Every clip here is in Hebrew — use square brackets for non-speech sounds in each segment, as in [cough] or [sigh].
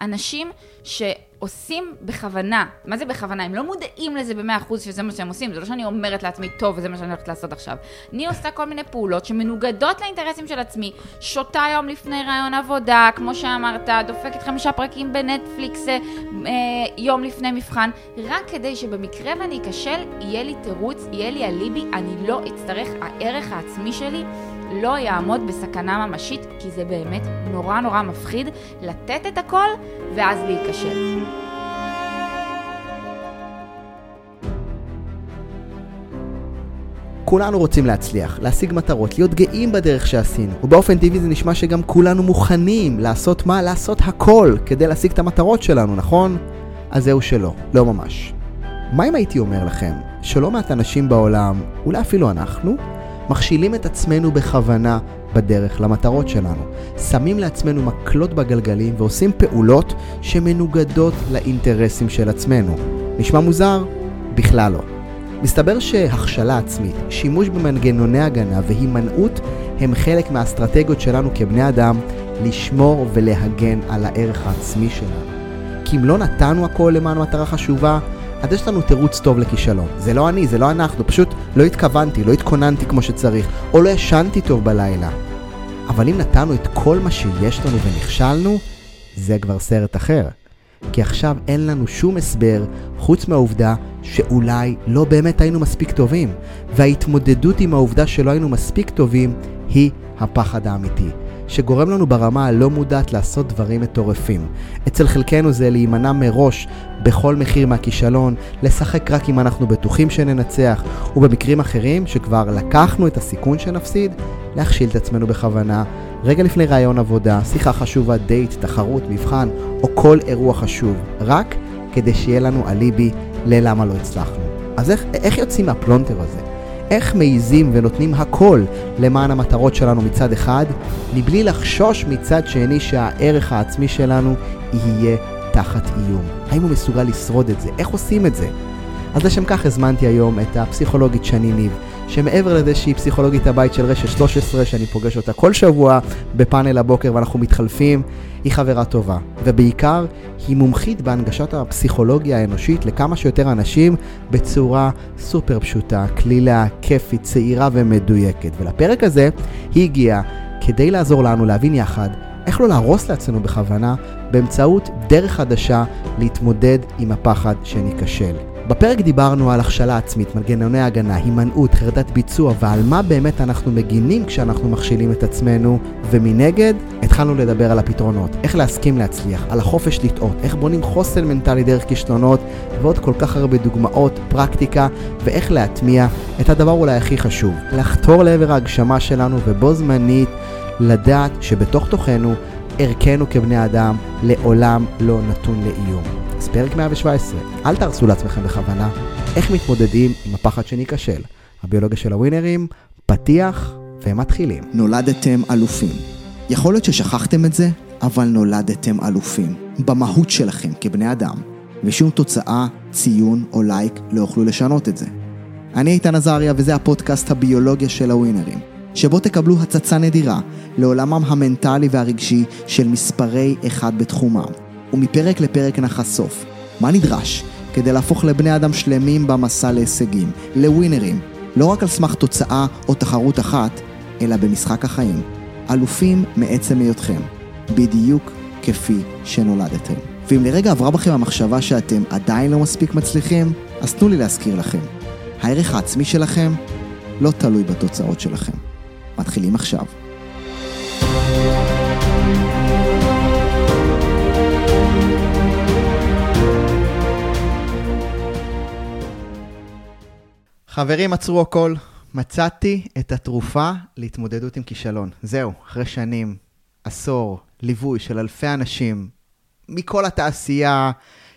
אנשים שעושים בכוונה, מה זה בכוונה? הם לא מודעים לזה במאה אחוז שזה מה שהם עושים, זה לא שאני אומרת לעצמי, טוב, וזה מה שאני הולכת לעשות עכשיו. אני עושה כל מיני פעולות שמנוגדות לאינטרסים של עצמי, שותה יום לפני רעיון עבודה, כמו שאמרת, דופקת חמישה פרקים בנטפליקס אה, אה, יום לפני מבחן, רק כדי שבמקרה ואני אכשל, יהיה לי תירוץ, יהיה לי אליבי, אני לא אצטרך, הערך העצמי שלי לא יעמוד בסכנה ממשית, כי זה באמת נורא נורא מפחיד לתת את הכל ואז להיכשל. כולנו רוצים להצליח, להשיג מטרות, להיות גאים בדרך שעשינו, ובאופן טבעי זה נשמע שגם כולנו מוכנים לעשות מה? לעשות הכל כדי להשיג את המטרות שלנו, נכון? אז זהו שלא, לא ממש. מה אם הייתי אומר לכם שלא מעט אנשים בעולם, אולי אפילו אנחנו, מכשילים את עצמנו בכוונה בדרך למטרות שלנו. שמים לעצמנו מקלות בגלגלים ועושים פעולות שמנוגדות לאינטרסים של עצמנו. נשמע מוזר? בכלל לא. מסתבר שהכשלה עצמית, שימוש במנגנוני הגנה והימנעות הם חלק מהאסטרטגיות שלנו כבני אדם לשמור ולהגן על הערך העצמי שלנו. כי אם לא נתנו הכל למען מטרה חשובה, אז יש לנו תירוץ טוב לכישלון. זה לא אני, זה לא אנחנו, פשוט לא התכוונתי, לא התכוננתי כמו שצריך, או לא ישנתי טוב בלילה. אבל אם נתנו את כל מה שיש לנו ונכשלנו, זה כבר סרט אחר. כי עכשיו אין לנו שום הסבר חוץ מהעובדה שאולי לא באמת היינו מספיק טובים. וההתמודדות עם העובדה שלא היינו מספיק טובים היא הפחד האמיתי. שגורם לנו ברמה הלא מודעת לעשות דברים מטורפים. אצל חלקנו זה להימנע מראש בכל מחיר מהכישלון, לשחק רק אם אנחנו בטוחים שננצח, ובמקרים אחרים שכבר לקחנו את הסיכון שנפסיד, להכשיל את עצמנו בכוונה, רגע לפני ריאיון עבודה, שיחה חשובה, דייט, תחרות, מבחן, או כל אירוע חשוב, רק כדי שיהיה לנו אליבי ללמה לא הצלחנו. אז איך, איך יוצאים מהפלונטר הזה? איך מעיזים ונותנים הכל למען המטרות שלנו מצד אחד, מבלי לחשוש מצד שני שהערך העצמי שלנו יהיה תחת איום. האם הוא מסוגל לשרוד את זה? איך עושים את זה? אז לשם כך הזמנתי היום את הפסיכולוגית שני ניב, שמעבר לזה שהיא פסיכולוגית הבית של רשת 13, שאני פוגש אותה כל שבוע בפאנל הבוקר ואנחנו מתחלפים, היא חברה טובה. ובעיקר, היא מומחית בהנגשת הפסיכולוגיה האנושית לכמה שיותר אנשים בצורה סופר פשוטה, קלילה, כיפית, צעירה ומדויקת. ולפרק הזה היא הגיעה כדי לעזור לנו להבין יחד איך לא להרוס לעצמנו בכוונה באמצעות דרך חדשה להתמודד עם הפחד שניכשל. בפרק דיברנו על הכשלה עצמית, מנגנוני הגנה, הימנעות, חרדת ביצוע ועל מה באמת אנחנו מגינים כשאנחנו מכשילים את עצמנו, ומנגד התחלנו לדבר על הפתרונות, איך להסכים להצליח, על החופש לטעות, איך בונים חוסן מנטלי דרך כישלונות, ועוד כל כך הרבה דוגמאות, פרקטיקה, ואיך להטמיע את הדבר אולי הכי חשוב, לחתור לעבר ההגשמה שלנו ובו זמנית לדעת שבתוך תוכנו ערכנו כבני אדם לעולם לא נתון לאיום. אז פרק 117, אל תהרסו לעצמכם בכוונה, איך מתמודדים עם הפחד שניכשל. הביולוגיה של הווינרים, פתיח ומתחילים. נולדתם אלופים. יכול להיות ששכחתם את זה, אבל נולדתם אלופים. במהות שלכם כבני אדם. ושום תוצאה, ציון או לייק לא יוכלו לשנות את זה. אני איתן עזריה וזה הפודקאסט הביולוגיה של הווינרים. שבו תקבלו הצצה נדירה לעולמם המנטלי והרגשי של מספרי אחד בתחומם. ומפרק לפרק נחשוף מה נדרש כדי להפוך לבני אדם שלמים במסע להישגים, לווינרים, לא רק על סמך תוצאה או תחרות אחת, אלא במשחק החיים. אלופים מעצם היותכם, בדיוק כפי שנולדתם. ואם לרגע עברה בכם המחשבה שאתם עדיין לא מספיק מצליחים, אז תנו לי להזכיר לכם. הערך העצמי שלכם לא תלוי בתוצאות שלכם. מתחילים עכשיו. חברים, עצרו הכל. מצאתי את התרופה להתמודדות עם כישלון. זהו, אחרי שנים, עשור, ליווי של אלפי אנשים מכל התעשייה,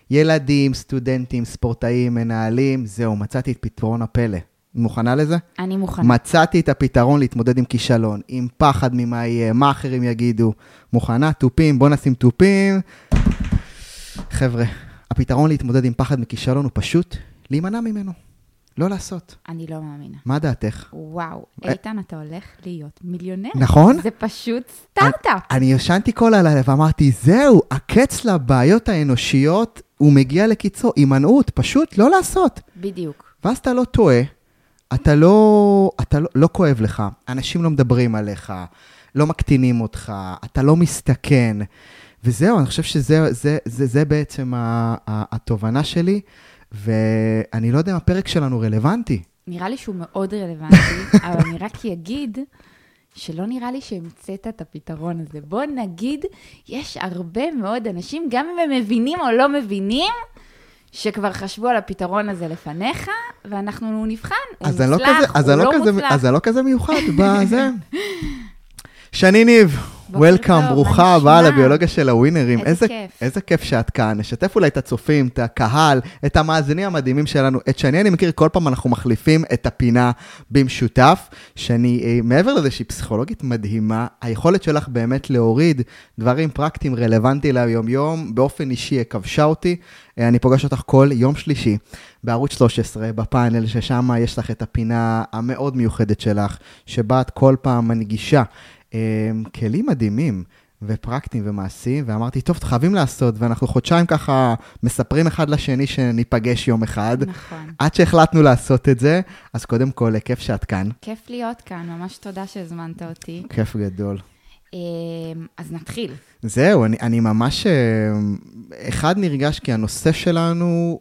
ילדים, סטודנטים, ספורטאים, מנהלים, זהו, מצאתי את פתרון הפלא. מוכנה לזה? אני מוכנה. מצאתי את הפתרון להתמודד עם כישלון, עם פחד ממה יהיה, מה אחרים יגידו. מוכנה? תופים, בוא נשים תופים. חבר'ה, הפתרון להתמודד עם פחד מכישלון הוא פשוט להימנע ממנו. לא לעשות. אני לא מאמינה. מה דעתך? וואו, אה. איתן, אתה הולך להיות מיליונר. נכון? זה פשוט סטארט-אפ. אני ישנתי כל הלילה ואמרתי, זהו, הקץ לבעיות האנושיות, הוא מגיע לקיצו, הימנעות, פשוט לא לעשות. בדיוק. ואז אתה לא טועה, אתה לא, אתה לא, לא כואב לך, אנשים לא מדברים עליך, לא מקטינים אותך, אתה לא מסתכן. וזהו, אני חושב שזה זה, זה, זה בעצם התובנה שלי, ואני לא יודע אם הפרק שלנו רלוונטי. נראה לי שהוא מאוד רלוונטי, [laughs] אבל אני רק אגיד שלא נראה לי שהמצאת את הפתרון הזה. בוא נגיד, יש הרבה מאוד אנשים, גם אם הם מבינים או לא מבינים, שכבר חשבו על הפתרון הזה לפניך, ואנחנו נבחן, הוא אז אני לא כזה, מוצלח, הוא לא לא כזה, מוצלח. אז אני לא כזה מיוחד בזה. [laughs] שני ניב, וולקאם, ברוכה הבאה? לביולוגיה של הווינרים. איזה כיף. איזה כיף שאת כאן. נשתף אולי את הצופים, את הקהל, את המאזינים המדהימים שלנו. את שני אני מכיר, כל פעם אנחנו מחליפים את הפינה במשותף. שני, אה, מעבר לזה שהיא פסיכולוגית מדהימה, היכולת שלך באמת להוריד דברים פרקטיים רלוונטיים ליום-יום, באופן אישי, היא כבשה אותי. אה, אני פוגש אותך כל יום שלישי בערוץ 13, בפאנל, ששם יש לך את הפינה המאוד מיוחדת שלך, שבה את כל פעם מנגישה כלים מדהימים. ופרקטיים ומעשיים, ואמרתי, טוב, חייבים לעשות, ואנחנו חודשיים ככה מספרים אחד לשני שניפגש יום אחד. נכון. עד שהחלטנו לעשות את זה, אז קודם כל, כיף שאת כאן. כיף להיות כאן, ממש תודה שהזמנת אותי. כיף גדול. אמ, אז נתחיל. זהו, אני, אני ממש... אה, אחד נרגש כי הנושא שלנו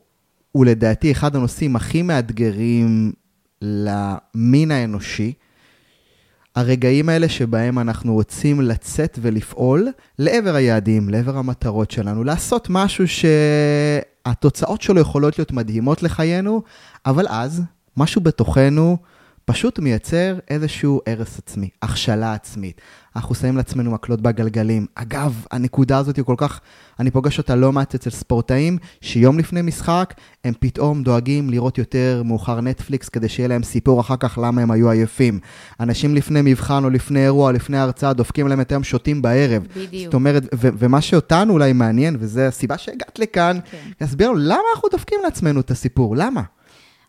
הוא לדעתי אחד הנושאים הכי מאתגרים למין האנושי. הרגעים האלה שבהם אנחנו רוצים לצאת ולפעול לעבר היעדים, לעבר המטרות שלנו, לעשות משהו שהתוצאות שלו יכולות להיות מדהימות לחיינו, אבל אז משהו בתוכנו פשוט מייצר איזשהו הרס עצמי, הכשלה עצמית. אנחנו שמים לעצמנו מקלות בגלגלים. אגב, הנקודה הזאת היא כל כך, אני פוגש אותה לא מעט אצל ספורטאים, שיום לפני משחק, הם פתאום דואגים לראות יותר מאוחר נטפליקס, כדי שיהיה להם סיפור אחר כך למה הם היו עייפים. אנשים לפני מבחן או לפני אירוע, לפני הרצאה, דופקים להם את היום שותים בערב. בדיוק. זאת אומרת, ו- ומה שאותנו אולי מעניין, וזו הסיבה שהגעת לכאן, כן. להסביר לנו למה אנחנו דופקים לעצמנו את הסיפור, למה?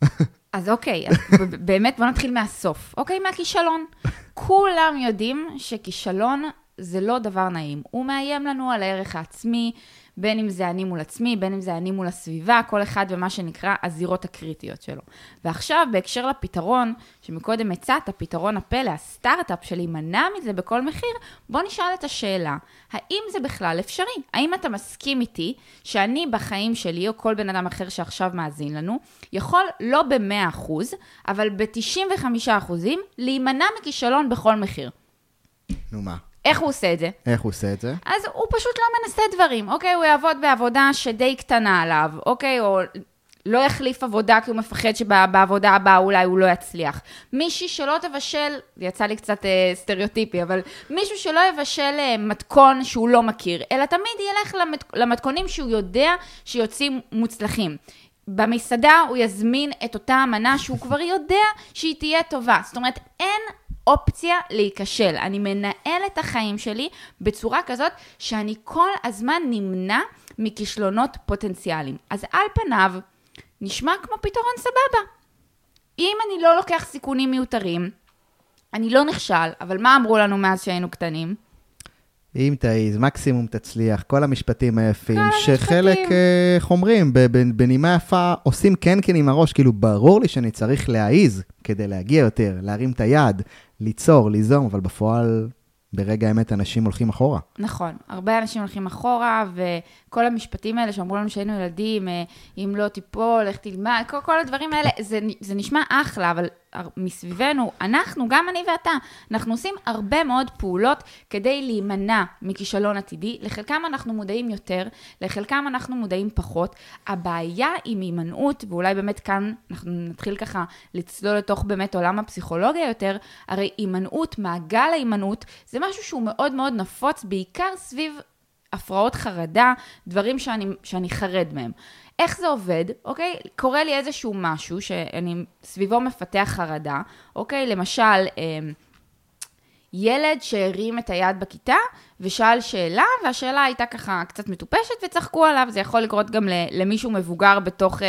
[laughs] אז אוקיי, אז באמת בוא נתחיל מהסוף, אוקיי? מהכישלון. כולם יודעים שכישלון זה לא דבר נעים. הוא מאיים לנו על הערך העצמי, בין אם זה אני מול עצמי, בין אם זה אני מול הסביבה, כל אחד ומה שנקרא הזירות הקריטיות שלו. ועכשיו, בהקשר לפתרון, שמקודם הצעת, פתרון הפלא, הסטארט-אפ של להימנע מזה בכל מחיר, בוא נשאל את השאלה, האם זה בכלל אפשרי? האם אתה מסכים איתי שאני בחיים שלי, או כל בן אדם אחר שעכשיו מאזין לנו, יכול לא ב-100%, אבל ב-95% להימנע מכישלון בכל מחיר? נו מה, איך הוא עושה את זה? איך הוא עושה את זה? אז הוא פשוט לא מנסה דברים, אוקיי? הוא יעבוד בעבודה שדי קטנה עליו, אוקיי? או לא יחליף עבודה כי הוא מפחד שבעבודה הבאה אולי הוא לא יצליח. מישהי שלא תבשל, יצא לי קצת אה, סטריאוטיפי, אבל מישהו שלא יבשל אה, מתכון שהוא לא מכיר, אלא תמיד ילך למת, למתכונים שהוא יודע שיוצאים מוצלחים. במסעדה הוא יזמין את אותה המנה שהוא כבר יודע שהיא תהיה טובה. זאת אומרת, אין אופציה להיכשל. אני מנהל את החיים שלי בצורה כזאת שאני כל הזמן נמנע מכישלונות פוטנציאליים. אז על פניו, נשמע כמו פתרון סבבה. אם אני לא לוקח סיכונים מיותרים, אני לא נכשל, אבל מה אמרו לנו מאז שהיינו קטנים? אם תעיז, מקסימום תצליח, כל המשפטים היפים, שחלק, המשפטים. אה, איך אומרים, בנימה יפה, עושים כן כן עם הראש, כאילו, ברור לי שאני צריך להעיז כדי להגיע יותר, להרים את היד, ליצור, ליזום, אבל בפועל, ברגע האמת, אנשים הולכים אחורה. נכון, הרבה אנשים הולכים אחורה, וכל המשפטים האלה שאמרו לנו שהיינו ילדים, אה, אם לא תיפול, איך תלמד, כל, כל הדברים האלה, זה, זה נשמע אחלה, אבל מסביבנו, אנחנו, גם אני ואתה, אנחנו עושים הרבה מאוד פעולות כדי להימנע מכישלון עתידי, לחלקם אנחנו מודעים יותר, לחלקם אנחנו מודעים פחות. הבעיה עם הימנעות, ואולי באמת כאן אנחנו נתחיל ככה לצלול לתוך באמת עולם הפסיכולוגיה יותר, הרי הימנעות, מעגל ההימנעות, זה משהו שהוא מאוד מאוד נפוץ, בעיקר סביב הפרעות חרדה, דברים שאני, שאני חרד מהם. איך זה עובד, אוקיי? קורה לי איזשהו משהו שאני סביבו מפתח חרדה, אוקיי? למשל, אמ, ילד שהרים את היד בכיתה ושאל שאלה, והשאלה הייתה ככה קצת מטופשת וצחקו עליו, זה יכול לקרות גם למישהו מבוגר בתוך uh,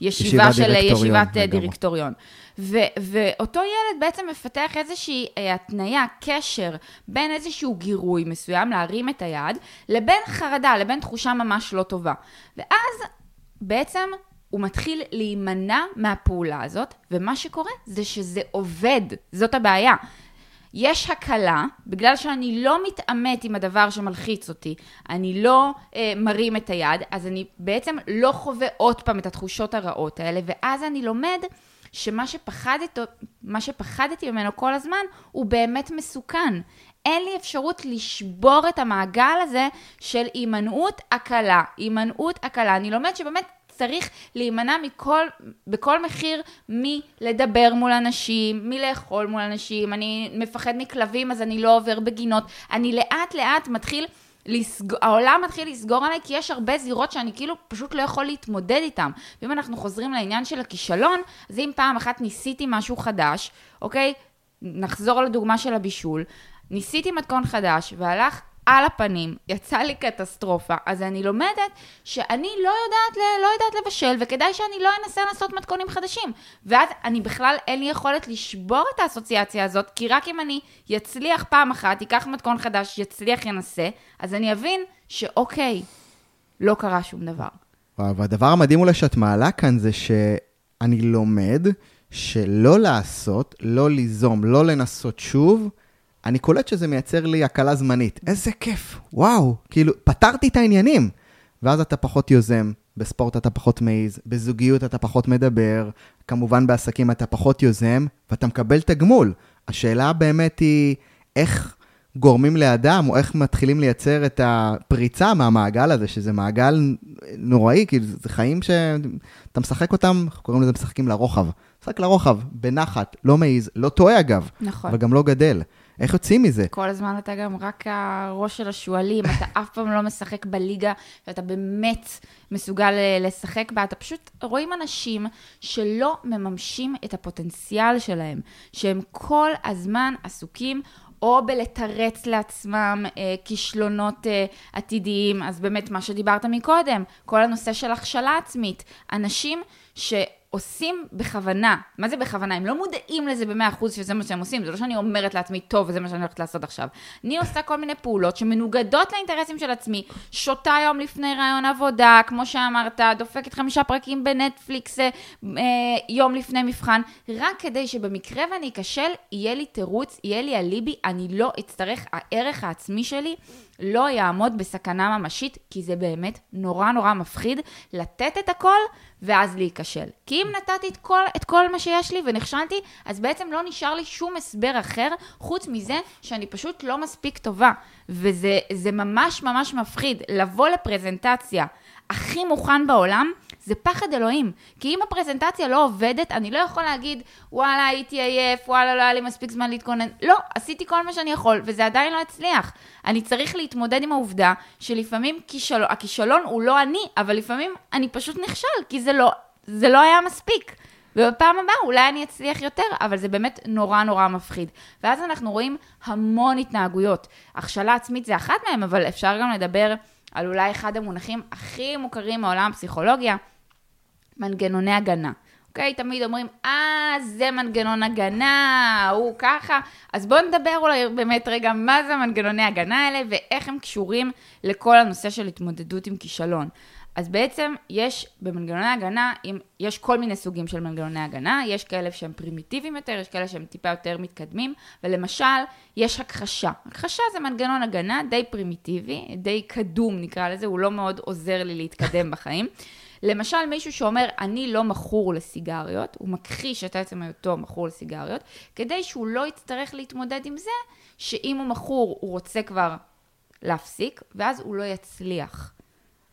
ישיבה של ישיבת דירקטוריון. ו- ואותו ילד בעצם מפתח איזושהי התניה, קשר בין איזשהו גירוי מסוים, להרים את היד, לבין חרדה, לבין תחושה ממש לא טובה. ואז בעצם הוא מתחיל להימנע מהפעולה הזאת, ומה שקורה זה שזה עובד, זאת הבעיה. יש הקלה, בגלל שאני לא מתעמת עם הדבר שמלחיץ אותי, אני לא אה, מרים את היד, אז אני בעצם לא חווה עוד פעם את התחושות הרעות האלה, ואז אני לומד שמה שפחדת, שפחדתי ממנו כל הזמן, הוא באמת מסוכן. אין לי אפשרות לשבור את המעגל הזה של הימנעות הקלה. הימנעות הקלה. אני לומד שבאמת צריך להימנע מכל, בכל מחיר מלדבר מול אנשים, מלאכול מול אנשים, אני מפחד מכלבים אז אני לא עובר בגינות, אני לאט לאט מתחיל... לסג... העולם מתחיל לסגור עליי כי יש הרבה זירות שאני כאילו פשוט לא יכול להתמודד איתן. ואם אנחנו חוזרים לעניין של הכישלון, אז אם פעם אחת ניסיתי משהו חדש, אוקיי? נחזור לדוגמה של הבישול. ניסיתי מתכון חדש והלך על הפנים, יצא לי קטסטרופה, אז אני לומדת שאני לא יודעת, לא יודעת לבשל, וכדאי שאני לא אנסה לעשות מתכונים חדשים. ואז אני בכלל, אין לי יכולת לשבור את האסוציאציה הזאת, כי רק אם אני יצליח פעם אחת, אקח מתכון חדש, יצליח, ינסה, אז אני אבין שאוקיי, לא קרה שום דבר. והדבר המדהים אולי שאת מעלה כאן זה שאני לומד שלא לעשות, לא ליזום, לא לנסות שוב, אני קולט שזה מייצר לי הקלה זמנית. איזה כיף, וואו, כאילו, פתרתי את העניינים. ואז אתה פחות יוזם, בספורט אתה פחות מעיז, בזוגיות אתה פחות מדבר, כמובן בעסקים אתה פחות יוזם, ואתה מקבל תגמול. השאלה באמת היא, איך גורמים לאדם, או איך מתחילים לייצר את הפריצה מהמעגל הזה, שזה מעגל נוראי, כאילו זה חיים שאתה משחק אותם, אנחנו קוראים לזה משחקים לרוחב. משחק לרוחב, בנחת, לא מעיז, לא טועה אגב, נכון. אבל גם לא גדל. איך יוצאים מזה? כל הזמן אתה גם רק הראש של השועלים, אתה [laughs] אף פעם לא משחק בליגה שאתה באמת מסוגל אה, לשחק בה. אתה פשוט רואים אנשים שלא מממשים את הפוטנציאל שלהם, שהם כל הזמן עסוקים או בלתרץ לעצמם אה, כישלונות אה, עתידיים, אז באמת מה שדיברת מקודם, כל הנושא של הכשלה עצמית. אנשים ש... עושים בכוונה. מה זה בכוונה? הם לא מודעים לזה במאה אחוז שזה מה שהם עושים. זה לא שאני אומרת לעצמי, טוב, וזה מה שאני הולכת לעשות עכשיו. אני עושה כל מיני פעולות שמנוגדות לאינטרסים של עצמי. שותה יום לפני רעיון עבודה, כמו שאמרת, דופקת חמישה פרקים בנטפליקס אה, אה, יום לפני מבחן, רק כדי שבמקרה ואני אכשל, יהיה לי תירוץ, יהיה לי אליבי, אני לא אצטרך, הערך העצמי שלי לא יעמוד בסכנה ממשית, כי זה באמת נורא נורא מפחיד לתת את הכל ואז להיכשל. כי אם נתתי את כל, את כל מה שיש לי ונכשלתי, אז בעצם לא נשאר לי שום הסבר אחר, חוץ מזה שאני פשוט לא מספיק טובה. וזה ממש ממש מפחיד לבוא לפרזנטציה הכי מוכן בעולם, זה פחד אלוהים. כי אם הפרזנטציה לא עובדת, אני לא יכול להגיד, וואלה, הייתי עייף, וואלה, לא היה לי מספיק זמן להתכונן. לא, עשיתי כל מה שאני יכול, וזה עדיין לא הצליח. אני צריך להתמודד עם העובדה שלפעמים כישלון, הכישלון הוא לא אני, אבל לפעמים אני פשוט נכשל, כי זה לא, זה לא היה מספיק. ובפעם הבאה אולי אני אצליח יותר, אבל זה באמת נורא נורא מפחיד. ואז אנחנו רואים המון התנהגויות. הכשלה עצמית זה אחת מהן, אבל אפשר גם לדבר על אולי אחד המונחים הכי מוכרים מעולם הפסיכולוגיה, מנגנוני הגנה. אוקיי? תמיד אומרים, אה, זה מנגנון הגנה, הוא ככה. אז בואו נדבר אולי באמת רגע מה זה מנגנוני הגנה האלה ואיך הם קשורים לכל הנושא של התמודדות עם כישלון. אז בעצם יש במנגנוני הגנה, יש כל מיני סוגים של מנגנוני הגנה, יש כאלה שהם פרימיטיביים יותר, יש כאלה שהם טיפה יותר מתקדמים, ולמשל, יש הכחשה. הכחשה זה מנגנון הגנה די פרימיטיבי, די קדום נקרא לזה, הוא לא מאוד עוזר לי להתקדם בחיים. [laughs] למשל, מישהו שאומר, אני לא מכור לסיגריות, הוא מכחיש את עצם היותו מכור לסיגריות, כדי שהוא לא יצטרך להתמודד עם זה, שאם הוא מכור, הוא רוצה כבר להפסיק, ואז הוא לא יצליח.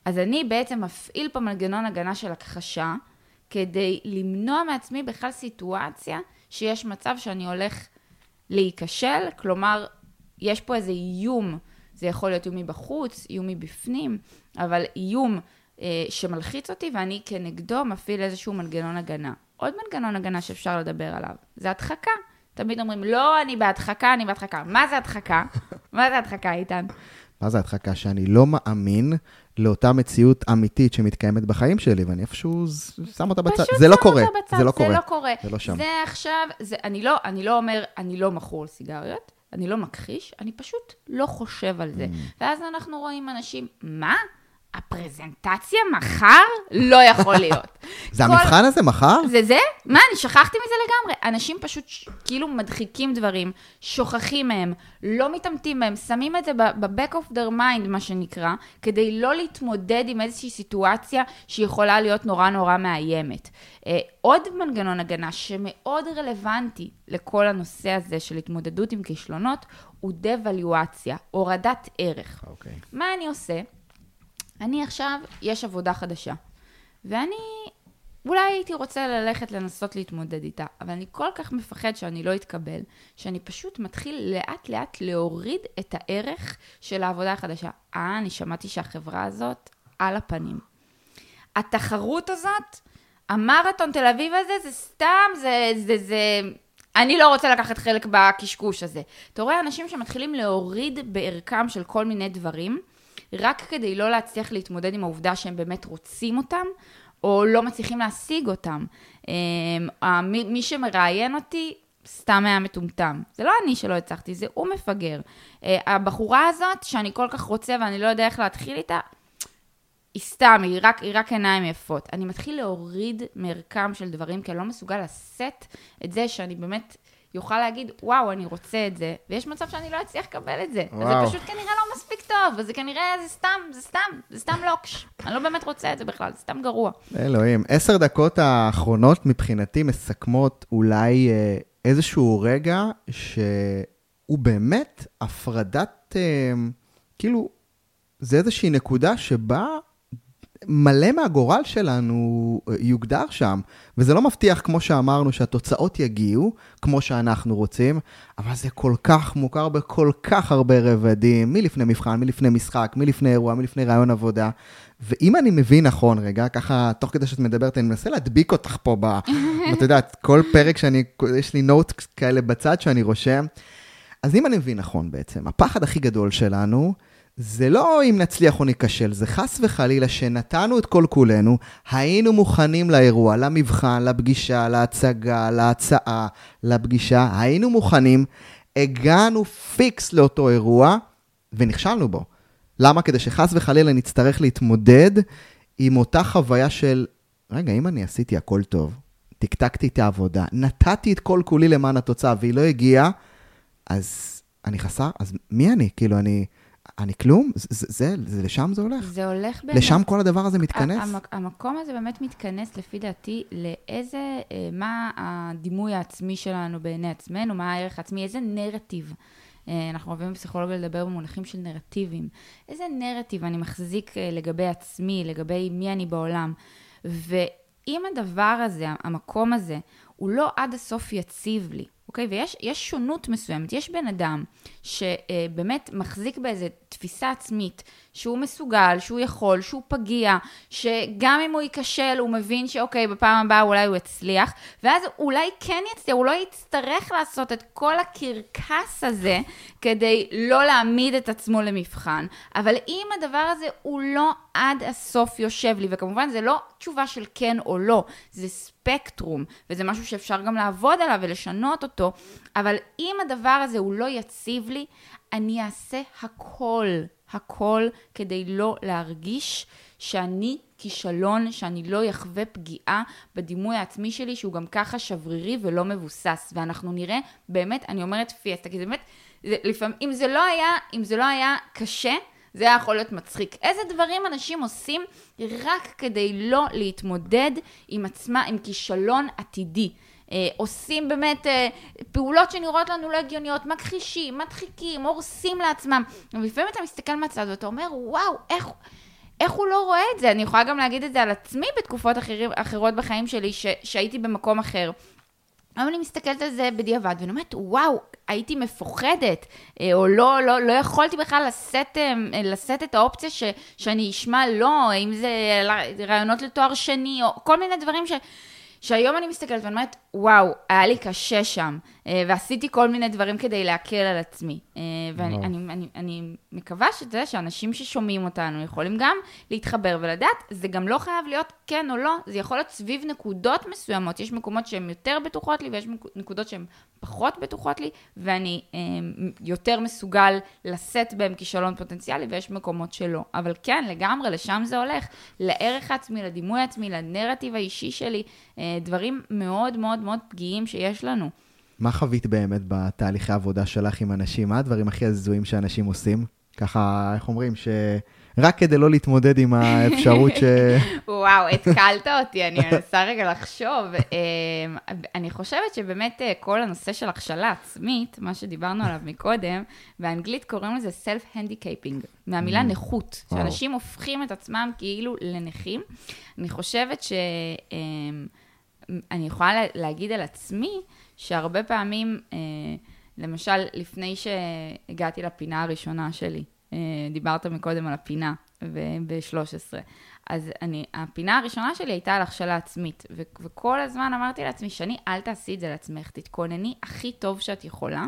אז אני בעצם מפעיל פה מנגנון הגנה של הכחשה, כדי למנוע מעצמי בכלל סיטואציה שיש מצב שאני הולך להיכשל, כלומר, יש פה איזה איום, זה יכול להיות איום מבחוץ, איום מבפנים, אבל איום שמלחיץ אותי ואני כנגדו מפעיל איזשהו מנגנון הגנה. עוד מנגנון הגנה שאפשר לדבר עליו, זה הדחקה. תמיד אומרים, לא, אני בהדחקה, אני בהדחקה. מה זה הדחקה? [laughs] מה זה הדחקה, איתן? מה זה הדחקה? שאני לא מאמין לאותה מציאות אמיתית שמתקיימת בחיים שלי, ואני איפשהו שם אותה בצד. פשוט זה לא קורה, אותה בצד, זה לא קורה. זה לא קורה. זה לא שם. זה עכשיו, זה, אני, לא, אני לא אומר, אני לא מכור לסיגריות, אני לא מכחיש, אני פשוט לא חושב על Mm. זה. ואז אנחנו רואים אנשים, מה? הפרזנטציה מחר? לא יכול להיות. [laughs] זה כל- המבחן הזה מחר? זה זה? מה, אני שכחתי מזה לגמרי. אנשים פשוט ש- כאילו מדחיקים דברים, שוכחים מהם, לא מתעמתים בהם, שמים את זה ב-back of their mind, מה שנקרא, כדי לא להתמודד עם איזושהי סיטואציה שיכולה להיות נורא נורא מאיימת. אה, עוד מנגנון הגנה שמאוד רלוונטי לכל הנושא הזה של התמודדות עם כישלונות, הוא דוולואציה, הורדת ערך. אוקיי. מה אני עושה? אני עכשיו, יש עבודה חדשה, ואני אולי הייתי רוצה ללכת לנסות להתמודד איתה, אבל אני כל כך מפחד שאני לא אתקבל, שאני פשוט מתחיל לאט לאט להוריד את הערך של העבודה החדשה. אה, אני שמעתי שהחברה הזאת על הפנים. התחרות הזאת, המרתון תל אביב הזה, זה סתם, זה, זה, זה... אני לא רוצה לקחת חלק בקשקוש הזה. אתה רואה אנשים שמתחילים להוריד בערכם של כל מיני דברים, רק כדי לא להצליח להתמודד עם העובדה שהם באמת רוצים אותם, או לא מצליחים להשיג אותם. אמ, מי שמראיין אותי, סתם היה מטומטם. זה לא אני שלא הצלחתי, זה הוא מפגר. אה, הבחורה הזאת, שאני כל כך רוצה ואני לא יודע איך להתחיל איתה, היא סתם, היא רק, היא רק עיניים יפות. אני מתחיל להוריד מערכם של דברים, כי אני לא מסוגל לשאת את זה שאני באמת יוכל להגיד, וואו, אני רוצה את זה, ויש מצב שאני לא אצליח לקבל את זה. וזה וואו. פשוט כנראה לא מספיק טוב, וזה כנראה, זה סתם, זה סתם, זה סתם לוקש. אני לא באמת רוצה את זה בכלל, זה סתם גרוע. אלוהים. עשר דקות האחרונות מבחינתי מסכמות אולי אה, איזשהו רגע שהוא באמת הפרדת, אה, כאילו, זה איזושהי נקודה שבה מלא מהגורל שלנו אה, יוגדר שם. וזה לא מבטיח, כמו שאמרנו, שהתוצאות יגיעו, כמו שאנחנו רוצים, אבל זה כל כך מוכר בכל כך הרבה רבדים, מלפני מבחן, מלפני משחק, מלפני אירוע, מלפני רעיון עבודה. ואם אני מבין נכון, רגע, ככה, תוך כדי שאת מדברת, אני מנסה להדביק אותך פה ב... [laughs] את יודעת, כל פרק שאני, יש לי נוט כאלה בצד שאני רושם. אז אם אני מבין נכון בעצם, הפחד הכי גדול שלנו, זה לא אם נצליח או ניכשל, זה חס וחלילה שנתנו את כל כולנו, היינו מוכנים לאירוע, למבחן, לפגישה, להצגה, להצעה, לפגישה, היינו מוכנים, הגענו פיקס לאותו אירוע, ונכשלנו בו. למה? כדי שחס וחלילה נצטרך להתמודד עם אותה חוויה של, רגע, אם אני עשיתי הכל טוב, טקטקתי את העבודה, נתתי את כל כולי למען התוצאה והיא לא הגיעה, אז אני חסר, אז מי אני? כאילו, אני, אני כלום? זה, זה, זה, זה לשם זה הולך? זה הולך באמת... לשם כל הדבר הזה מתכנס? המק- המקום הזה באמת מתכנס, לפי דעתי, לאיזה, אה, מה הדימוי העצמי שלנו בעיני עצמנו, מה הערך העצמי, איזה נרטיב. אה, אנחנו אוהבים בפסיכולוגיה לדבר במונחים של נרטיבים. איזה נרטיב אני מחזיק אה, לגבי עצמי, לגבי מי אני בעולם. ואם הדבר הזה, המקום הזה, הוא לא עד הסוף יציב לי, אוקיי? ויש יש שונות מסוימת. יש בן אדם שבאמת מחזיק באיזו תפיסה עצמית, שהוא מסוגל, שהוא יכול, שהוא פגיע, שגם אם הוא ייכשל, הוא מבין שאוקיי, בפעם הבאה אולי הוא יצליח, ואז אולי כן יצליח, הוא לא יצטרך לעשות את כל הקרקס הזה כדי לא להעמיד את עצמו למבחן. אבל אם הדבר הזה הוא לא עד הסוף יושב לי, וכמובן זה לא תשובה של כן או לא, זה ספקטרום, וזה משהו שאפשר גם לעבוד עליו ולשנות אותו, אבל אם הדבר הזה הוא לא יציב אני אעשה הכל, הכל, כדי לא להרגיש שאני כישלון, שאני לא אחווה פגיעה בדימוי העצמי שלי, שהוא גם ככה שברירי ולא מבוסס. ואנחנו נראה, באמת, אני אומרת פיאסטה, כי זה באמת, זה, לפעמים, אם זה לא היה, אם זה לא היה קשה, זה היה יכול להיות מצחיק. איזה דברים אנשים עושים רק כדי לא להתמודד עם עצמה, עם כישלון עתידי. אה, עושים באמת אה, פעולות שנראות לנו לא הגיוניות, מכחישים, מדחיקים, הורסים לעצמם. ולפעמים אתה מסתכל מהצד ואתה אומר, וואו, איך, איך הוא לא רואה את זה? אני יכולה גם להגיד את זה על עצמי בתקופות אחרים, אחרות בחיים שלי, ש, שהייתי במקום אחר. היום אני מסתכלת על זה בדיעבד, ואני אומרת, וואו, הייתי מפוחדת, אה, או לא, לא, לא יכולתי בכלל לשאת, אה, לשאת את האופציה ש, שאני אשמע לא, אם זה רעיונות לתואר שני, או כל מיני דברים ש, שהיום אני מסתכלת ואני אומרת, וואו, היה לי קשה שם, ועשיתי כל מיני דברים כדי להקל על עצמי. אה, ואני. אני, אני, אני מקווה יודע שאנשים ששומעים אותנו יכולים גם להתחבר ולדעת, זה גם לא חייב להיות כן או לא, זה יכול להיות סביב נקודות מסוימות. יש מקומות שהן יותר בטוחות לי, ויש נקודות שהן פחות בטוחות לי, ואני אה, יותר מסוגל לשאת בהן כישלון פוטנציאלי, ויש מקומות שלא. אבל כן, לגמרי, לשם זה הולך. לערך העצמי, לדימוי העצמי, לנרטיב האישי שלי, אה, דברים מאוד מאוד מאוד פגיעים שיש לנו. מה חווית באמת בתהליכי העבודה שלך עם אנשים? מה הדברים הכי הזויים שאנשים עושים? ככה, איך אומרים, שרק כדי לא להתמודד עם האפשרות ש... [laughs] וואו, התקלת אותי, אני מנסה רגע לחשוב. אה, אני חושבת שבאמת אה, כל הנושא של הכשלה עצמית, מה שדיברנו עליו מקודם, באנגלית קוראים לזה self-handicapping, מהמילה Mm. נכות. שאנשים הופכים את עצמם כאילו לנכים. אני חושבת ש... אה, אני יכולה לה- להגיד על עצמי, שהרבה פעמים, אה, למשל, לפני שהגעתי לפינה הראשונה שלי, אה, דיברת מקודם על הפינה ב-13, אז אני, הפינה הראשונה שלי הייתה על הכשלה עצמית, ו- וכל הזמן אמרתי לעצמי, שני, אל תעשי את זה לעצמך, תתכונני הכי טוב שאת יכולה,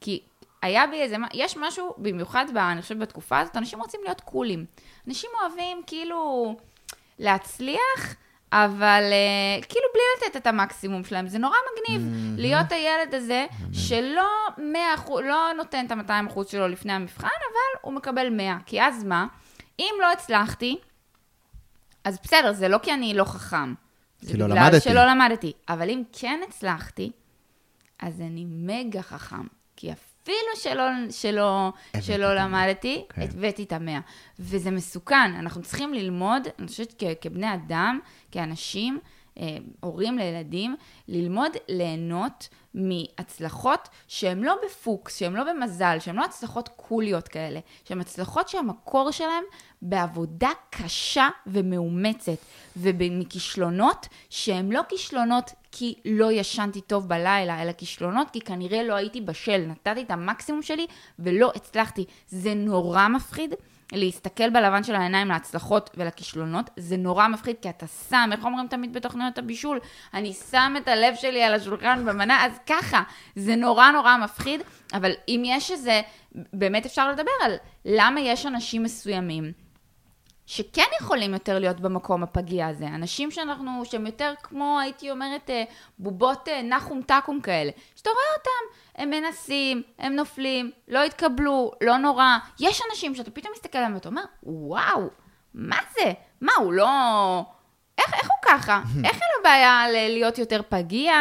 כי היה בי איזה, יש משהו, במיוחד, ב, אני חושבת, בתקופה הזאת, אנשים רוצים להיות קולים. אנשים אוהבים כאילו להצליח, אבל uh, כאילו בלי לתת את המקסימום שלהם. זה נורא מגניב להיות הילד הזה שלא 100%, לא נותן את ה-200% שלו לפני המבחן, אבל הוא מקבל 100. כי אז מה? אם לא הצלחתי, אז בסדר, זה לא כי אני לא חכם. זה כי לא בגלל למדתי. שלא למדתי. אבל אם כן הצלחתי, אז אני מגה חכם. כי אפילו שלא, שלא, שלא. למדתי, כן. הבאתי את המאה. וזה מסוכן, אנחנו צריכים ללמוד, אני חושבת כ- כבני אדם, כאנשים, אה, הורים לילדים, ללמוד ליהנות מהצלחות שהן לא בפוקס, שהן לא במזל, שהן לא הצלחות קוליות כאלה, שהן הצלחות שהמקור שלהן בעבודה קשה ומאומצת, ומכישלונות שהן לא כישלונות כי לא ישנתי טוב בלילה, אלא כישלונות כי כנראה לא הייתי בשל, נתתי את המקסימום שלי ולא הצלחתי. זה נורא מפחיד. להסתכל בלבן של העיניים להצלחות ולכישלונות, זה נורא מפחיד, כי אתה שם, איך אומרים תמיד בתוכניות הבישול? אני שם את הלב שלי על השולחן במנה, אז ככה, זה נורא נורא מפחיד, אבל אם יש איזה, באמת אפשר לדבר על למה יש אנשים מסוימים שכן יכולים יותר להיות במקום הפגיע הזה. אנשים שאנחנו, שהם יותר כמו, הייתי אומרת, אה, בובות אה, נחום תקום כאלה. שאתה רואה אותם, הם מנסים, הם נופלים, לא התקבלו, לא נורא. יש אנשים שאתה פתאום מסתכל עליהם ואתה אומר, וואו, מה זה? מה, הוא לא... איך, איך הוא ככה? [laughs] איך אין לו בעיה להיות יותר פגיע?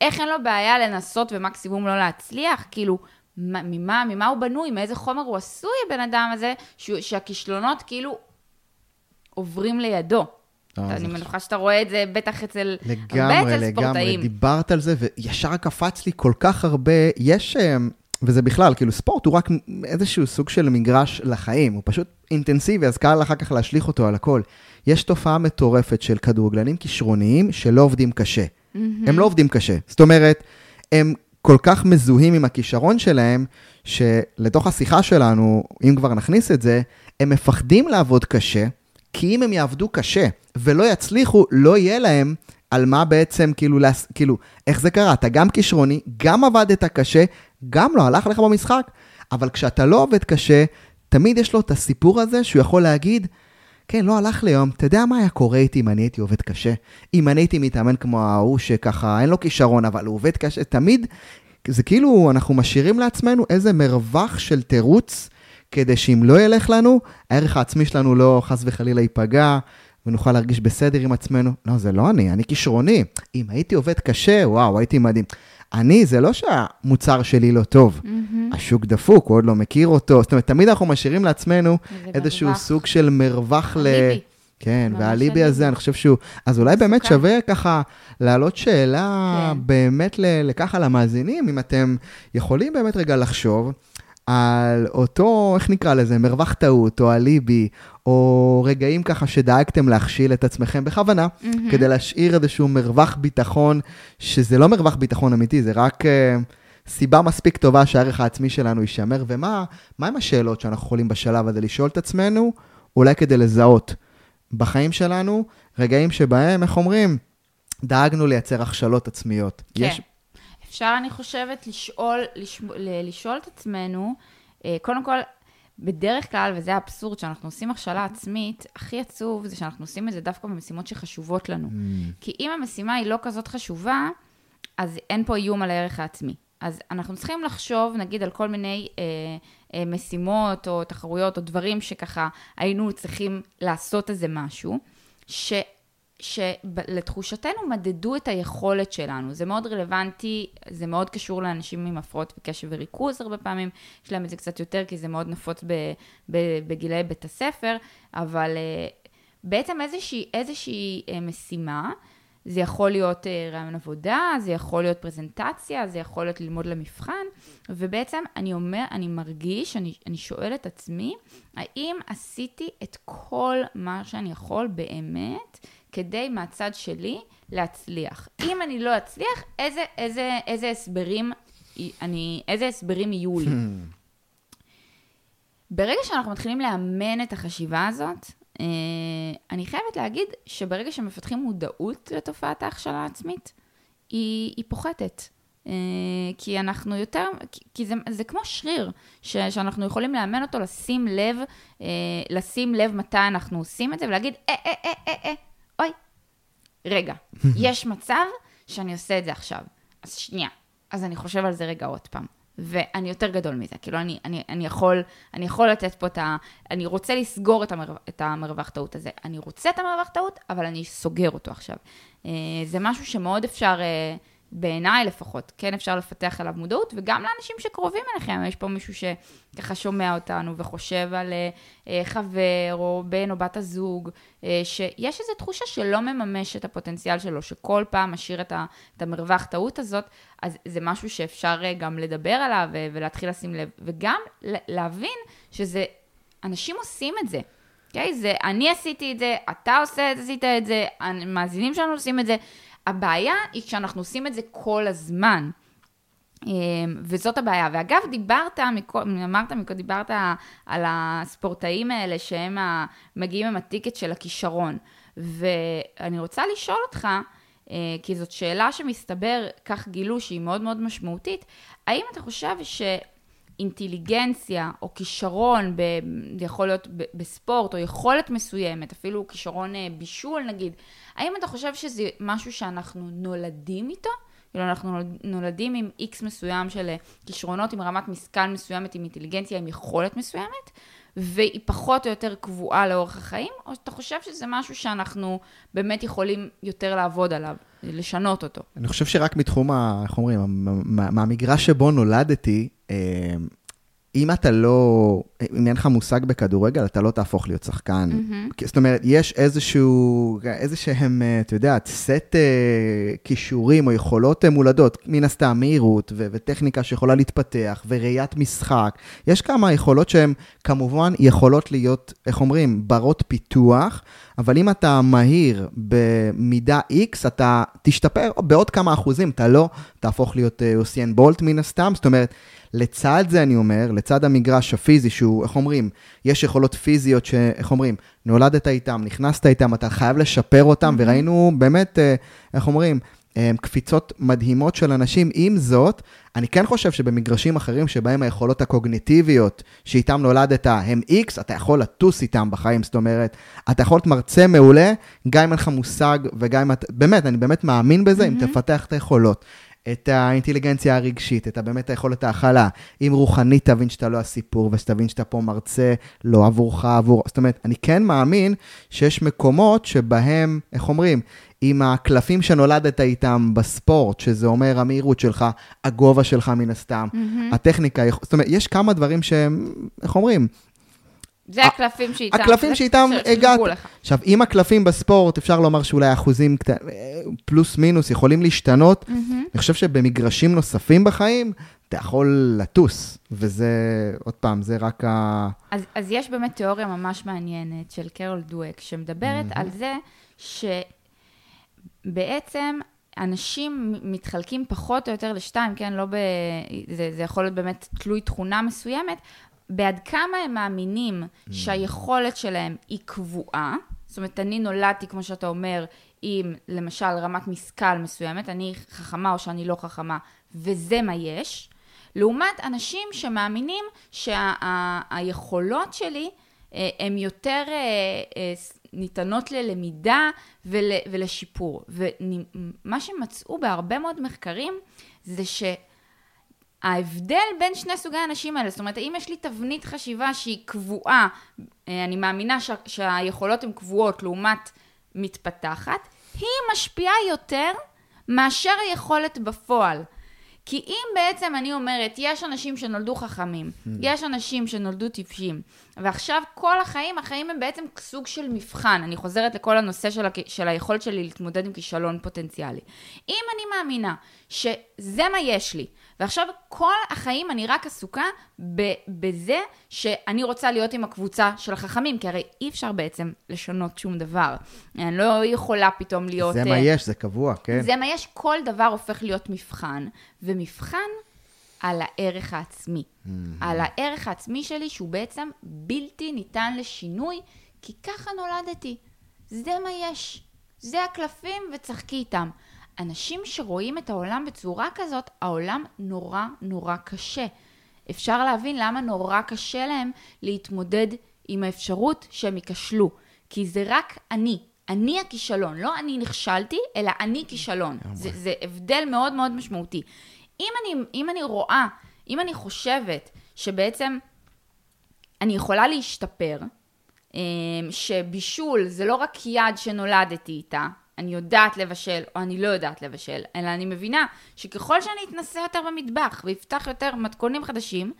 איך אין לו בעיה לנסות ומקסימום לא להצליח? כאילו, מה- ממה, ממה הוא בנוי? מאיזה חומר הוא עשוי, הבן אדם הזה, שהכישלונות כאילו עוברים לידו. אה, אני זה מניחה שאתה רואה את זה בטח אצל, הרבה לגמרי, אצל לגמרי. ספורטאים. דיברת על זה, וישר קפץ לי כל כך הרבה, יש, אה, וזה בכלל, כאילו ספורט הוא רק איזשהו סוג של מגרש לחיים, הוא פשוט אינטנסיבי, אז קל אחר כך להשליך אותו על הכל. יש תופעה מטורפת של כדורגלנים כישרוניים שלא עובדים קשה. הם לא עובדים קשה. זאת אומרת, הם כל כך מזוהים עם הכישרון שלהם, שלתוך השיחה שלנו, אם כבר נכניס את זה, הם מפחדים לעבוד קשה, כי אם הם יעבדו קשה ולא יצליחו, לא יהיה להם על מה בעצם, כאילו, להס... כאילו, איך זה קרה? אתה גם כישרוני, גם עבדת קשה, גם לא הלך לך במשחק, אבל כשאתה לא עובד קשה, תמיד יש לו את הסיפור הזה שהוא יכול להגיד, כן, לא הלך לי היום, אתה יודע מה היה קורה איתי אם אני הייתי עובד קשה? אם אני הייתי מתאמן כמו ההוא שככה, אין לו כישרון, אבל הוא עובד קשה, תמיד, זה כאילו, אנחנו משאירים לעצמנו איזה מרווח של תירוץ, כדי שאם לא ילך לנו, הערך העצמי שלנו לא חס וחלילה ייפגע, ונוכל להרגיש בסדר עם עצמנו. לא, זה לא אני, אני כישרוני. אם הייתי עובד קשה, וואו, הייתי מדהים. אני, זה לא שהמוצר שלי לא טוב. השוק דפוק, הוא עוד לא מכיר אותו. זאת אומרת, תמיד אנחנו משאירים לעצמנו איזשהו מרווח. סוג של מרווח ל... כן, והאליבי אליבי. הזה, אני חושב שהוא... אז אולי באמת. שווה ככה להעלות שאלה כן. באמת לככה למאזינים, אם אתם יכולים באמת רגע לחשוב על אותו, איך נקרא לזה, מרווח טעות, או אליבי, או רגעים ככה שדאגתם להכשיל את עצמכם בכוונה, מהמם. כדי להשאיר איזשהו מרווח ביטחון, שזה לא מרווח ביטחון אמיתי, זה רק אה, סיבה מספיק טובה שהערך העצמי שלנו יישמר, ומה מה עם השאלות שאנחנו יכולים בשלב הזה לשאול את עצמנו, אולי כדי לזהות בחיים שלנו רגעים שבהם, איך אומרים, דאגנו לייצר הכשלות עצמיות. כן. יש... אפשר, אני חושבת, לשאול, לשמ... לשאול את עצמנו, אה, קודם כל, בדרך כלל, וזה האבסורד, שאנחנו עושים הכשלה עצמית, הכי עצוב זה שאנחנו עושים את זה דווקא במשימות שחשובות לנו. Mm. כי אם המשימה היא לא כזאת חשובה, אז אין פה איום על הערך העצמי. אז אנחנו צריכים לחשוב, נגיד, על כל מיני אה, אה, משימות או תחרויות או דברים שככה היינו צריכים לעשות איזה משהו, ש... שלתחושתנו מדדו את היכולת שלנו. זה מאוד רלוונטי, זה מאוד קשור לאנשים עם הפרעות בקשב וריכוז הרבה פעמים, יש להם את זה קצת יותר כי זה מאוד נפוץ בגילאי בית הספר, אבל אה, בעצם איזושהי, איזושהי אה, משימה, זה יכול להיות אה, רעיון עבודה, זה יכול להיות פרזנטציה, זה יכול להיות ללמוד למבחן, ובעצם אני אומר, אני מרגיש, אני, אני שואל את עצמי, האם עשיתי את כל מה שאני יכול באמת כדי מהצד שלי להצליח. אם אני לא אצליח, איזה, איזה, איזה הסברים, אני, איזה הסברים יהיו לי? [laughs] ברגע שאנחנו מתחילים לאמן את החשיבה הזאת, אה, אני חייבת להגיד שברגע שמפתחים מודעות לתופעת ההכשלה העצמית, היא, היא פוחתת. אה, כי אנחנו יותר, כי זה, זה כמו שריר, ש, שאנחנו יכולים לאמן אותו לשים לב, אה, לשים לב מתי אנחנו עושים את זה ולהגיד, אה, אה, אה, אה, אה, רגע, יש מצב שאני עושה את זה עכשיו. אז שנייה, אז אני חושב על זה רגע עוד פעם. ואני יותר גדול מזה, כאילו אני, אני, אני, יכול, אני יכול לתת פה את ה... אני רוצה לסגור את, המרו, את המרווח טעות הזה. אני רוצה את המרווח טעות, אבל אני סוגר אותו עכשיו. אה, זה משהו שמאוד אפשר... אה, בעיניי לפחות, כן אפשר לפתח עליו מודעות, וגם לאנשים שקרובים אליכם, יש פה מישהו שככה שומע אותנו וחושב על אה, חבר, או בן או בת הזוג, אה, שיש איזו תחושה שלא מממש את הפוטנציאל שלו, שכל פעם משאיר את, ה, את המרווח טעות הזאת, אז זה משהו שאפשר אה, גם לדבר עליו ולהתחיל לשים לב, וגם להבין שזה, אנשים עושים את זה. אוקיי? Okay? זה, אני עשיתי את זה, אתה עושה, עשית את זה, המאזינים שלנו עושים את זה. הבעיה היא כשאנחנו עושים את זה כל הזמן. אמ, וזאת הבעיה. ואגב, דיברת, אמרת דיברת על הספורטאים האלה שהם מגיעים עם הטיקט של הכישרון. ואני רוצה לשאול אותך, אה, כי זאת שאלה שמסתבר, כך גילו שהיא מאוד מאוד משמעותית, האם אתה חושב שאינטליגנציה או כישרון, ב, יכול להיות בספורט, או יכולת מסוימת, אפילו כישרון אה, בישול נגיד, האם אתה חושב שזה משהו שאנחנו נולדים איתו? כאילו אנחנו נולדים עם איקס מסוים של אה, כישרונות, עם רמת משכל מסוימת, עם אינטליגנציה, עם יכולת מסוימת, והיא פחות או יותר קבועה לאורך החיים, או שאתה חושב שזה משהו שאנחנו באמת יכולים יותר לעבוד עליו, לשנות אותו? אני חושב שרק מתחום, איך אומרים, מהמגרש שבו נולדתי, אה, אם אתה לא, אם אין לך מושג בכדורגל, אתה לא תהפוך להיות שחקן. Mm-hmm. זאת אומרת, יש איזשהו, איזה שהם, אה, אתה יודע, סט uh, כישורים או יכולות uh, מולדות, מן הסתם מהירות ו- וטכניקה שיכולה להתפתח וראיית משחק. יש כמה יכולות שהן כמובן יכולות להיות, איך אומרים, ברות פיתוח, אבל אם אתה מהיר במידה X, אתה תשתפר בעוד כמה אחוזים, אתה לא תהפוך להיות אוסיאן uh, בולט מן הסתם, זאת אומרת, לצד זה אני אומר, לצד המגרש הפיזי, שהוא, איך אומרים, יש יכולות פיזיות שאיך אומרים, נולדת איתם, נכנסת איתם, אתה חייב לשפר אותם, mm-hmm. וראינו באמת, אה, איך אומרים, אה, קפיצות מדהימות של אנשים. עם זאת, אני כן חושב שבמגרשים אחרים שבהם היכולות הקוגניטיביות שאיתם נולדת הם X, אתה יכול לטוס איתם בחיים, זאת אומרת, אתה יכול להיות מרצה מעולה, גם אם אין לך מושג וגם אם אתה, באמת, אני באמת מאמין בזה, mm-hmm. אם תפתח את היכולות. את האינטליגנציה הרגשית, את באמת היכולת ההכלה. אם רוחנית תבין שאתה לא הסיפור, ושתבין שאתה פה מרצה לא עבורך, עבור... זאת אומרת, אני כן מאמין שיש מקומות שבהם, איך אומרים, עם הקלפים שנולדת איתם בספורט, שזה אומר המהירות שלך, הגובה שלך מן הסתם, mm-hmm. הטכניקה, זאת אומרת, יש כמה דברים שהם, איך אומרים, זה הקלפים שאיתם. הקלפים שאיתם הגעת. עכשיו, אם הקלפים בספורט, אפשר לומר שאולי אחוזים פלוס מינוס יכולים להשתנות. אני חושב שבמגרשים נוספים בחיים, אתה יכול לטוס, וזה, עוד פעם, זה רק ה... אז, אז יש באמת תיאוריה ממש מעניינת של קרול דואק, שמדברת על זה שבעצם אנשים מתחלקים פחות או יותר לשתיים, כן? לא ב... זה, זה יכול להיות באמת תלוי תכונה מסוימת, בעד כמה הם מאמינים mm. שהיכולת שלהם היא קבועה, זאת אומרת, אני נולדתי, כמו שאתה אומר, עם למשל רמת משכל מסוימת, אני חכמה או שאני לא חכמה, וזה מה יש. לעומת אנשים שמאמינים שהיכולות שה, שלי אה, הן יותר אה, אה, ניתנות ללמידה ול, ולשיפור. ומה שמצאו בהרבה מאוד מחקרים זה שההבדל בין שני סוגי האנשים האלה, זאת אומרת, אם יש לי תבנית חשיבה שהיא קבועה, אני מאמינה שה, שהיכולות הן קבועות לעומת מתפתחת, היא משפיעה יותר מאשר היכולת בפועל. כי אם בעצם אני אומרת, יש אנשים שנולדו חכמים, hmm. יש אנשים שנולדו טיפשים, ועכשיו כל החיים, החיים הם בעצם סוג של מבחן. אני חוזרת לכל הנושא של, הכ... של היכולת שלי להתמודד עם כישלון פוטנציאלי. אם אני מאמינה שזה מה יש לי, ועכשיו כל החיים אני רק עסוקה בזה שאני רוצה להיות עם הקבוצה של החכמים, כי הרי אי אפשר בעצם לשנות שום דבר. אני לא יכולה פתאום להיות... זה מה אה, יש, זה קבוע, כן? זה מה יש, כל דבר הופך להיות מבחן, ומבחן על הערך העצמי. Mm-hmm. על הערך העצמי שלי, שהוא בעצם בלתי ניתן לשינוי, כי ככה נולדתי. זה מה יש. זה הקלפים וצחקי איתם. אנשים שרואים את העולם בצורה כזאת, העולם נורא נורא קשה. אפשר להבין למה נורא קשה להם להתמודד עם האפשרות שהם ייכשלו. כי זה רק אני, אני הכישלון, לא אני נכשלתי, אלא אני כישלון. זה, זה הבדל מאוד מאוד משמעותי. אם אני, אם אני רואה, אם אני חושבת שבעצם אני יכולה להשתפר, אמ, שבישול זה לא רק יד שנולדתי איתה, אני יודעת לבשל או אני לא יודעת לבשל, אלא אני מבינה שככל שאני אתנסה יותר במטבח ואפתח יותר מתכונים חדשים,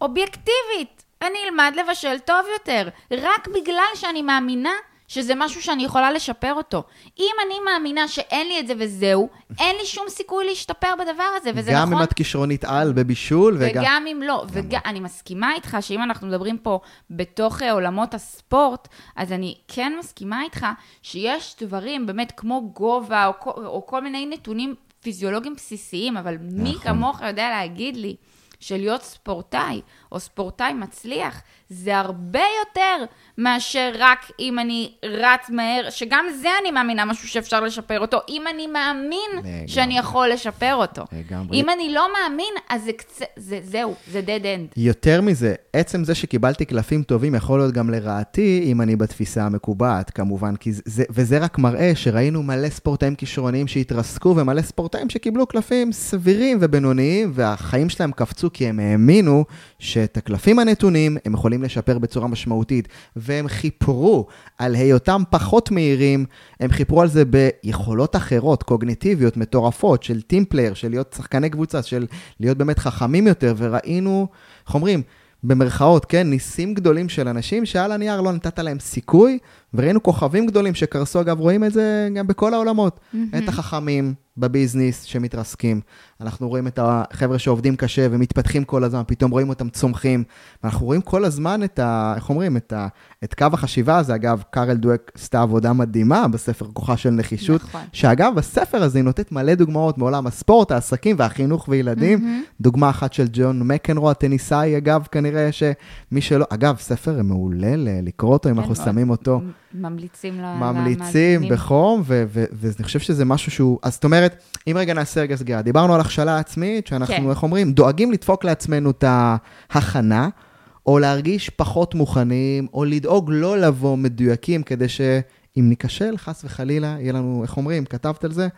אובייקטיבית, אני אלמד לבשל טוב יותר, רק בגלל שאני מאמינה שזה משהו שאני יכולה לשפר אותו. אם אני מאמינה שאין לי את זה וזהו, אין לי שום סיכוי להשתפר בדבר הזה, וזה גם נכון. גם אם את כישרונית על בבישול, וגם... וגם אם לא. ואני מסכימה איתך שאם אנחנו מדברים פה בתוך אה, עולמות הספורט, אז אני כן מסכימה איתך שיש דברים באמת כמו גובה, או, או כל מיני נתונים פיזיולוגיים בסיסיים, אבל נכון. מי כמוך יודע להגיד לי שלהיות ספורטאי או ספורטאי מצליח זה הרבה יותר מאשר רק אם אני רץ מהר, שגם זה אני מאמינה משהו שאפשר לשפר אותו, אם אני מאמין לגמרי. שאני יכול לשפר אותו. לגמרי. אם אני לא מאמין, אז זה, קצ... זה, זהו, זה dead end. יותר מזה, עצם זה שקיבלתי קלפים טובים יכול להיות גם לרעתי, אם אני בתפיסה המקובעת, כמובן, כי זה, וזה רק מראה שראינו מלא ספורטאים כישרוניים שהתרסקו, ומלא ספורטאים שקיבלו קלפים סבירים ובינוניים, והחיים שלהם קפצו כי הם האמינו שאת הקלפים הנתונים הם יכולים לשפר בצורה משמעותית, והם חיפרו על היותם פחות מהירים, הם חיפרו על זה ביכולות אחרות, קוגניטיביות, מטורפות, של team player, של להיות שחקני קבוצה, של להיות באמת חכמים יותר, וראינו, איך אומרים, במרכאות, כן, ניסים גדולים של אנשים שעל הנייר לא נתת להם סיכוי, וראינו כוכבים גדולים שקרסו, אגב, רואים את זה גם בכל העולמות. Mm-hmm. את החכמים ב business שמתרסקים, אנחנו רואים את החבר'ה שעובדים קשה ומתפתחים כל הזמן, פתאום רואים אותם צומחים. ואנחנו רואים כל הזמן את ה... איך אומרים? את, ה, את קו החשיבה הזה. אגב, קארל דואק עשתה עבודה מדהימה בספר כוחה של נחישות. נכון. שאגב, בספר הזה היא נותנת מלא דוגמאות מעולם הספורט, העסקים והחינוך וילדים. Mm-hmm. דוגמה אחת של ג'ון מקנרו, הטניסאי, אגב, כנראה שמי שלא... אגב, ספר מעולה לקרוא אותו, אם אנחנו כן, שמים אותו. ממליצים למאזינים. ממליצים בחום, ואני חושב שזה משהו שהוא... אז זאת אומרת, אם רגע נעשה רגע סגירה, דיברנו על הכשלה עצמית, שאנחנו, כן. איך אומרים, דואגים לדפוק לעצמנו את ההכנה, או להרגיש פחות מוכנים, או לדאוג לא לבוא מדויקים, כדי שאם ניכשל, חס וחלילה, יהיה לנו, איך אומרים, כתבת על זה?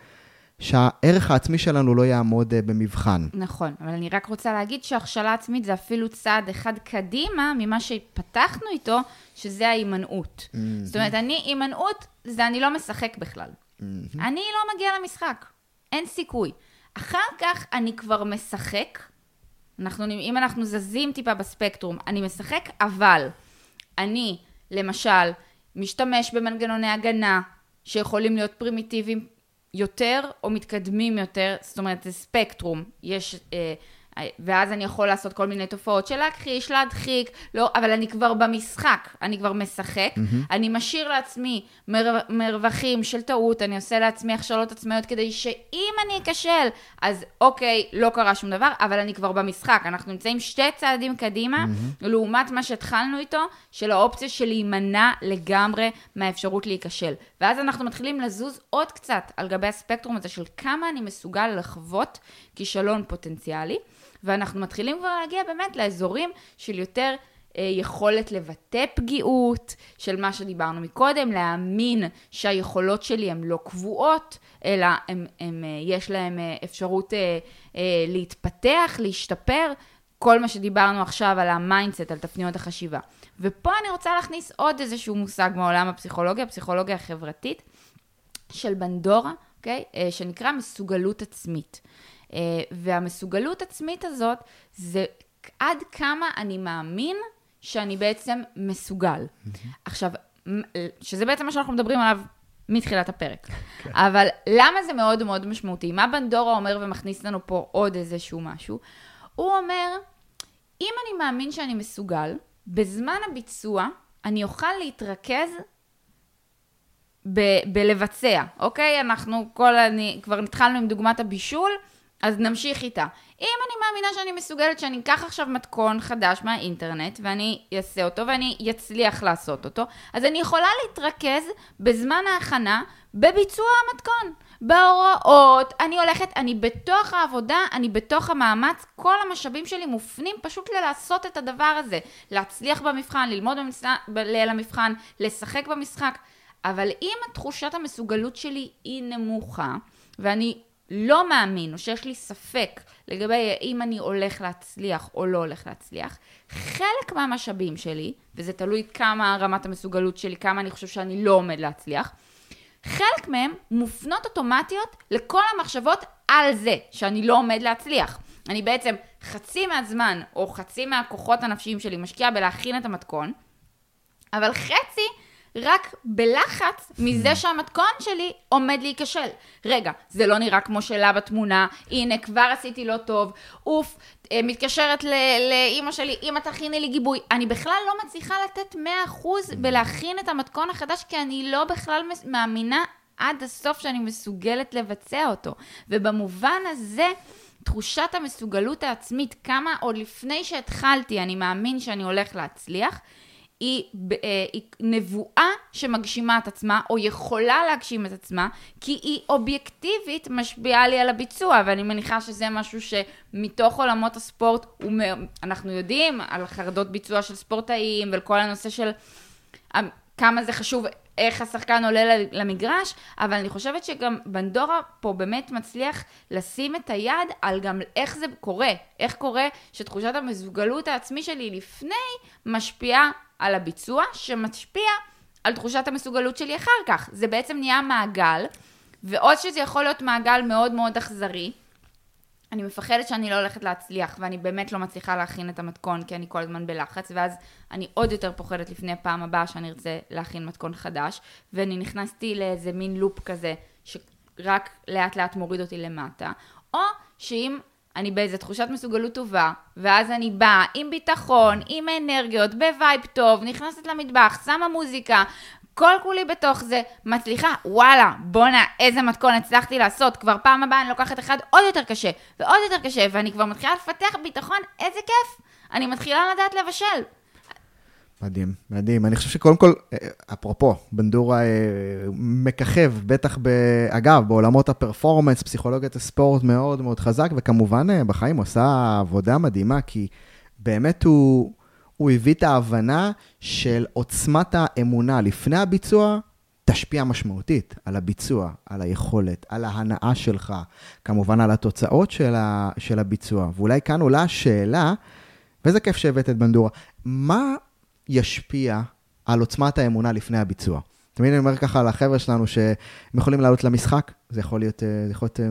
שהערך העצמי שלנו לא יעמוד uh, במבחן. נכון, אבל אני רק רוצה להגיד שהכשלה עצמית זה אפילו צעד אחד קדימה ממה שפתחנו איתו, שזה ההימנעות. Mm-hmm. זאת אומרת, אני, הימנעות זה אני לא משחק בכלל. Mm-hmm. אני לא מגיע למשחק, אין סיכוי. אחר כך אני כבר משחק, אנחנו, אם אנחנו זזים טיפה בספקטרום, אני משחק, אבל אני, למשל, משתמש במנגנוני הגנה שיכולים להיות פרימיטיביים יותר או מתקדמים יותר, זאת אומרת זה ספקטרום, יש, אה, ואז אני יכול לעשות כל מיני תופעות של להכחיש, להדחיק, לא, אבל אני כבר במשחק, אני כבר משחק, mm-hmm. אני משאיר לעצמי מר, מרווחים של טעות, אני עושה לעצמי הכשלות עצמאיות כדי שאם אני אכשל, אז אוקיי, לא קרה שום דבר, אבל אני כבר במשחק. אנחנו נמצאים שתי צעדים קדימה, mm-hmm. לעומת מה שהתחלנו איתו, של האופציה של להימנע לגמרי מהאפשרות להיכשל. ואז אנחנו מתחילים לזוז עוד קצת על גבי הספקטרום הזה של כמה אני מסוגל לחוות כישלון פוטנציאלי. ואנחנו מתחילים כבר להגיע באמת לאזורים של יותר אה, יכולת לבטא פגיעות, של מה שדיברנו מקודם, להאמין שהיכולות שלי הן לא קבועות, אלא הם, הם, אה, יש להם אה, אפשרות להתפתח, להשתפר, כל מה שדיברנו עכשיו על ה mindset, על תפניות החשיבה. ופה אני רוצה להכניס עוד איזשהו מושג מעולם הפסיכולוגיה, הפסיכולוגיה החברתית, של בנדורה, אוקיי? Okay? שנקרא מסוגלות עצמית. אה, והמסוגלות עצמית הזאת זה עד כמה אני מאמין שאני בעצם מסוגל. עכשיו, שזה בעצם מה שאנחנו מדברים עליו מתחילת הפרק. כן. אבל למה זה מאוד מאוד משמעותי? מה בנדורה אומר ומכניס לנו פה עוד איזשהו משהו? הוא אומר, אם אני מאמין שאני מסוגל, בזמן הביצוע אני אוכל להתרכז ב- בלבצע, אוקיי? אנחנו כל, אני, כבר התחלנו עם דוגמת הבישול, אז נמשיך איתה. אם אני מאמינה שאני מסוגלת שאני אקח עכשיו מתכון חדש מהאינטרנט ואני אעשה אותו ואני אצליח לעשות אותו, אז אני יכולה להתרכז בזמן ההכנה בביצוע המתכון. בהוראות, אני הולכת, אני בתוך העבודה, אני בתוך המאמץ, כל המשאבים שלי מופנים פשוט ללעשות את הדבר הזה. להצליח במבחן, ללמוד בליל המבחן, לשחק במשחק. אבל אם תחושת המסוגלות שלי היא נמוכה, ואני לא מאמין, או שיש לי ספק לגבי האם אני הולך להצליח או לא הולך להצליח, חלק מהמשאבים שלי, וזה תלוי כמה רמת המסוגלות שלי, כמה אני חושב שאני לא עומד להצליח, חלק מהם מופנות אוטומטיות לכל המחשבות על זה שאני לא עומד להצליח. אני בעצם חצי מהזמן, או חצי מהכוחות הנפשיים שלי משקיעה בלהכין את המתכון, אבל חצי רק בלחץ מזה שהמתכון שלי עומד להיכשל. רגע, זה לא נראה כמו שאלה בתמונה, הנה, כבר עשיתי לא טוב, אוף, אה, מתקשרת לאימא שלי, אמא תכיני לי גיבוי. אני בכלל לא מצליחה לתת 100% בלהכין את המתכון החדש, כי אני לא בכלל מאמינה עד הסוף שאני מסוגלת לבצע אותו. ובמובן הזה, תחושת המסוגלות העצמית, כמה עוד לפני שהתחלתי אני מאמין שאני הולך להצליח, היא, אה, היא נבואה שמגשימה את עצמה, או יכולה להגשים את עצמה, כי היא אובייקטיבית משפיעה לי על הביצוע, ואני מניחה שזה משהו שמתוך עולמות הספורט, אנחנו יודעים על חרדות ביצוע של ספורטאים, ועל כל הנושא של כמה זה חשוב איך השחקן עולה למגרש, אבל אני חושבת שגם בנדורה פה באמת מצליח לשים את היד על גם איך זה קורה, איך קורה שתחושת המסוגלות העצמי שלי לפני משפיעה על הביצוע, שמשפיע על תחושת המסוגלות שלי אחר כך. זה בעצם נהיה מעגל, ועוד שזה יכול להיות מעגל מאוד מאוד אכזרי. אני מפחדת שאני לא הולכת להצליח, ואני באמת לא מצליחה להכין את המתכון, כי אני כל הזמן בלחץ, ואז אני עוד יותר פוחדת לפני הפעם הבאה שאני ארצה להכין מתכון חדש, ואני נכנסתי לאיזה מין loop כזה, שרק לאט לאט מוריד אותי למטה, או שאם אני באיזה תחושת מסוגלות טובה, ואז אני באה עם ביטחון, עם אנרגיות, ב vibe טוב, נכנסת למטבח, שמה מוזיקה, כל כולי בתוך זה, מצליחה, וואלה, בואנה, איזה מתכון הצלחתי לעשות, כבר פעם הבאה אני לוקחת אחד עוד יותר קשה, ועוד יותר קשה, ואני כבר מתחילה לפתח ביטחון, איזה כיף, אני מתחילה לדעת לבשל. מדהים, מדהים. אני חושב שקודם כל, אה, אפרופו, בנדורה אה, מככב, בטח, ב, אגב, בעולמות הפרפורמנס, פסיכולוגיית הספורט מאוד מאוד חזק, וכמובן אה, בחיים עושה עבודה מדהימה, כי באמת הוא, הוא הביא את ההבנה של עוצמת האמונה לפני הביצוע, תשפיע משמעותית על הביצוע, על היכולת, על ההנאה שלך, כמובן על התוצאות של, ה, של הביצוע. ואולי כאן עולה השאלה, ואיזה כיף שהבאת את בנדורה, מה ישפיע על עוצמת האמונה לפני הביצוע. תמיד אני אומר ככה לחבר'ה שלנו שהם יכולים לעלות למשחק, זה יכול להיות, אה, זה יכול להיות אה,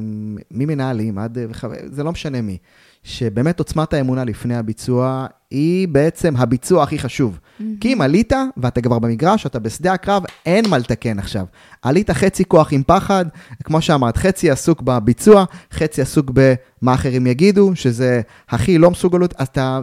ממנהלים עד, אה, זה לא משנה מי, שבאמת עוצמת האמונה לפני הביצוע היא בעצם הביצוע הכי חשוב. כי אם עלית, ואתה כבר במגרש, אתה בשדה הקרב, אין מה לתקן עכשיו. עלית חצי כוח עם פחד, כמו שאמרת, חצי עסוק בביצוע, חצי עסוק במה אחרים יגידו, שזה הכי לא מסוגלות, אתה,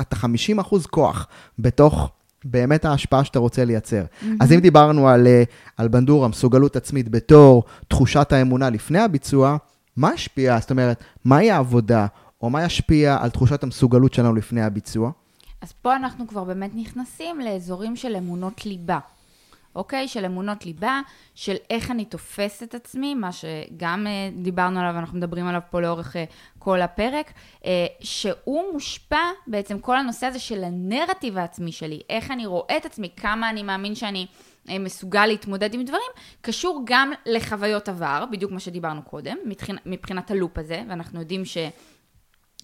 אתה 50 אחוז כוח בתוך באמת ההשפעה שאתה רוצה לייצר. אז אם דיברנו על, אה, על בנדורה, מסוגלות עצמית בתור תחושת האמונה לפני הביצוע, מה השפיע? זאת אומרת, מהי העבודה, או מה ישפיע על תחושת המסוגלות שלנו לפני הביצוע? אז פה אנחנו כבר באמת נכנסים לאזורים של אמונות ליבה, אוקיי? של אמונות ליבה, של איך אני תופס את עצמי, מה שגם אה, דיברנו עליו, אנחנו מדברים עליו פה לאורך אה, כל הפרק, אה, שהוא מושפע בעצם כל הנושא הזה של הנרטיב העצמי שלי, איך אני רואה את עצמי, כמה אני מאמין שאני... אה, מסוגל להתמודד עם דברים, קשור גם לחוויות עבר, בדיוק מה שדיברנו קודם, מבחינת, הלופ הזה, ואנחנו יודעים ש...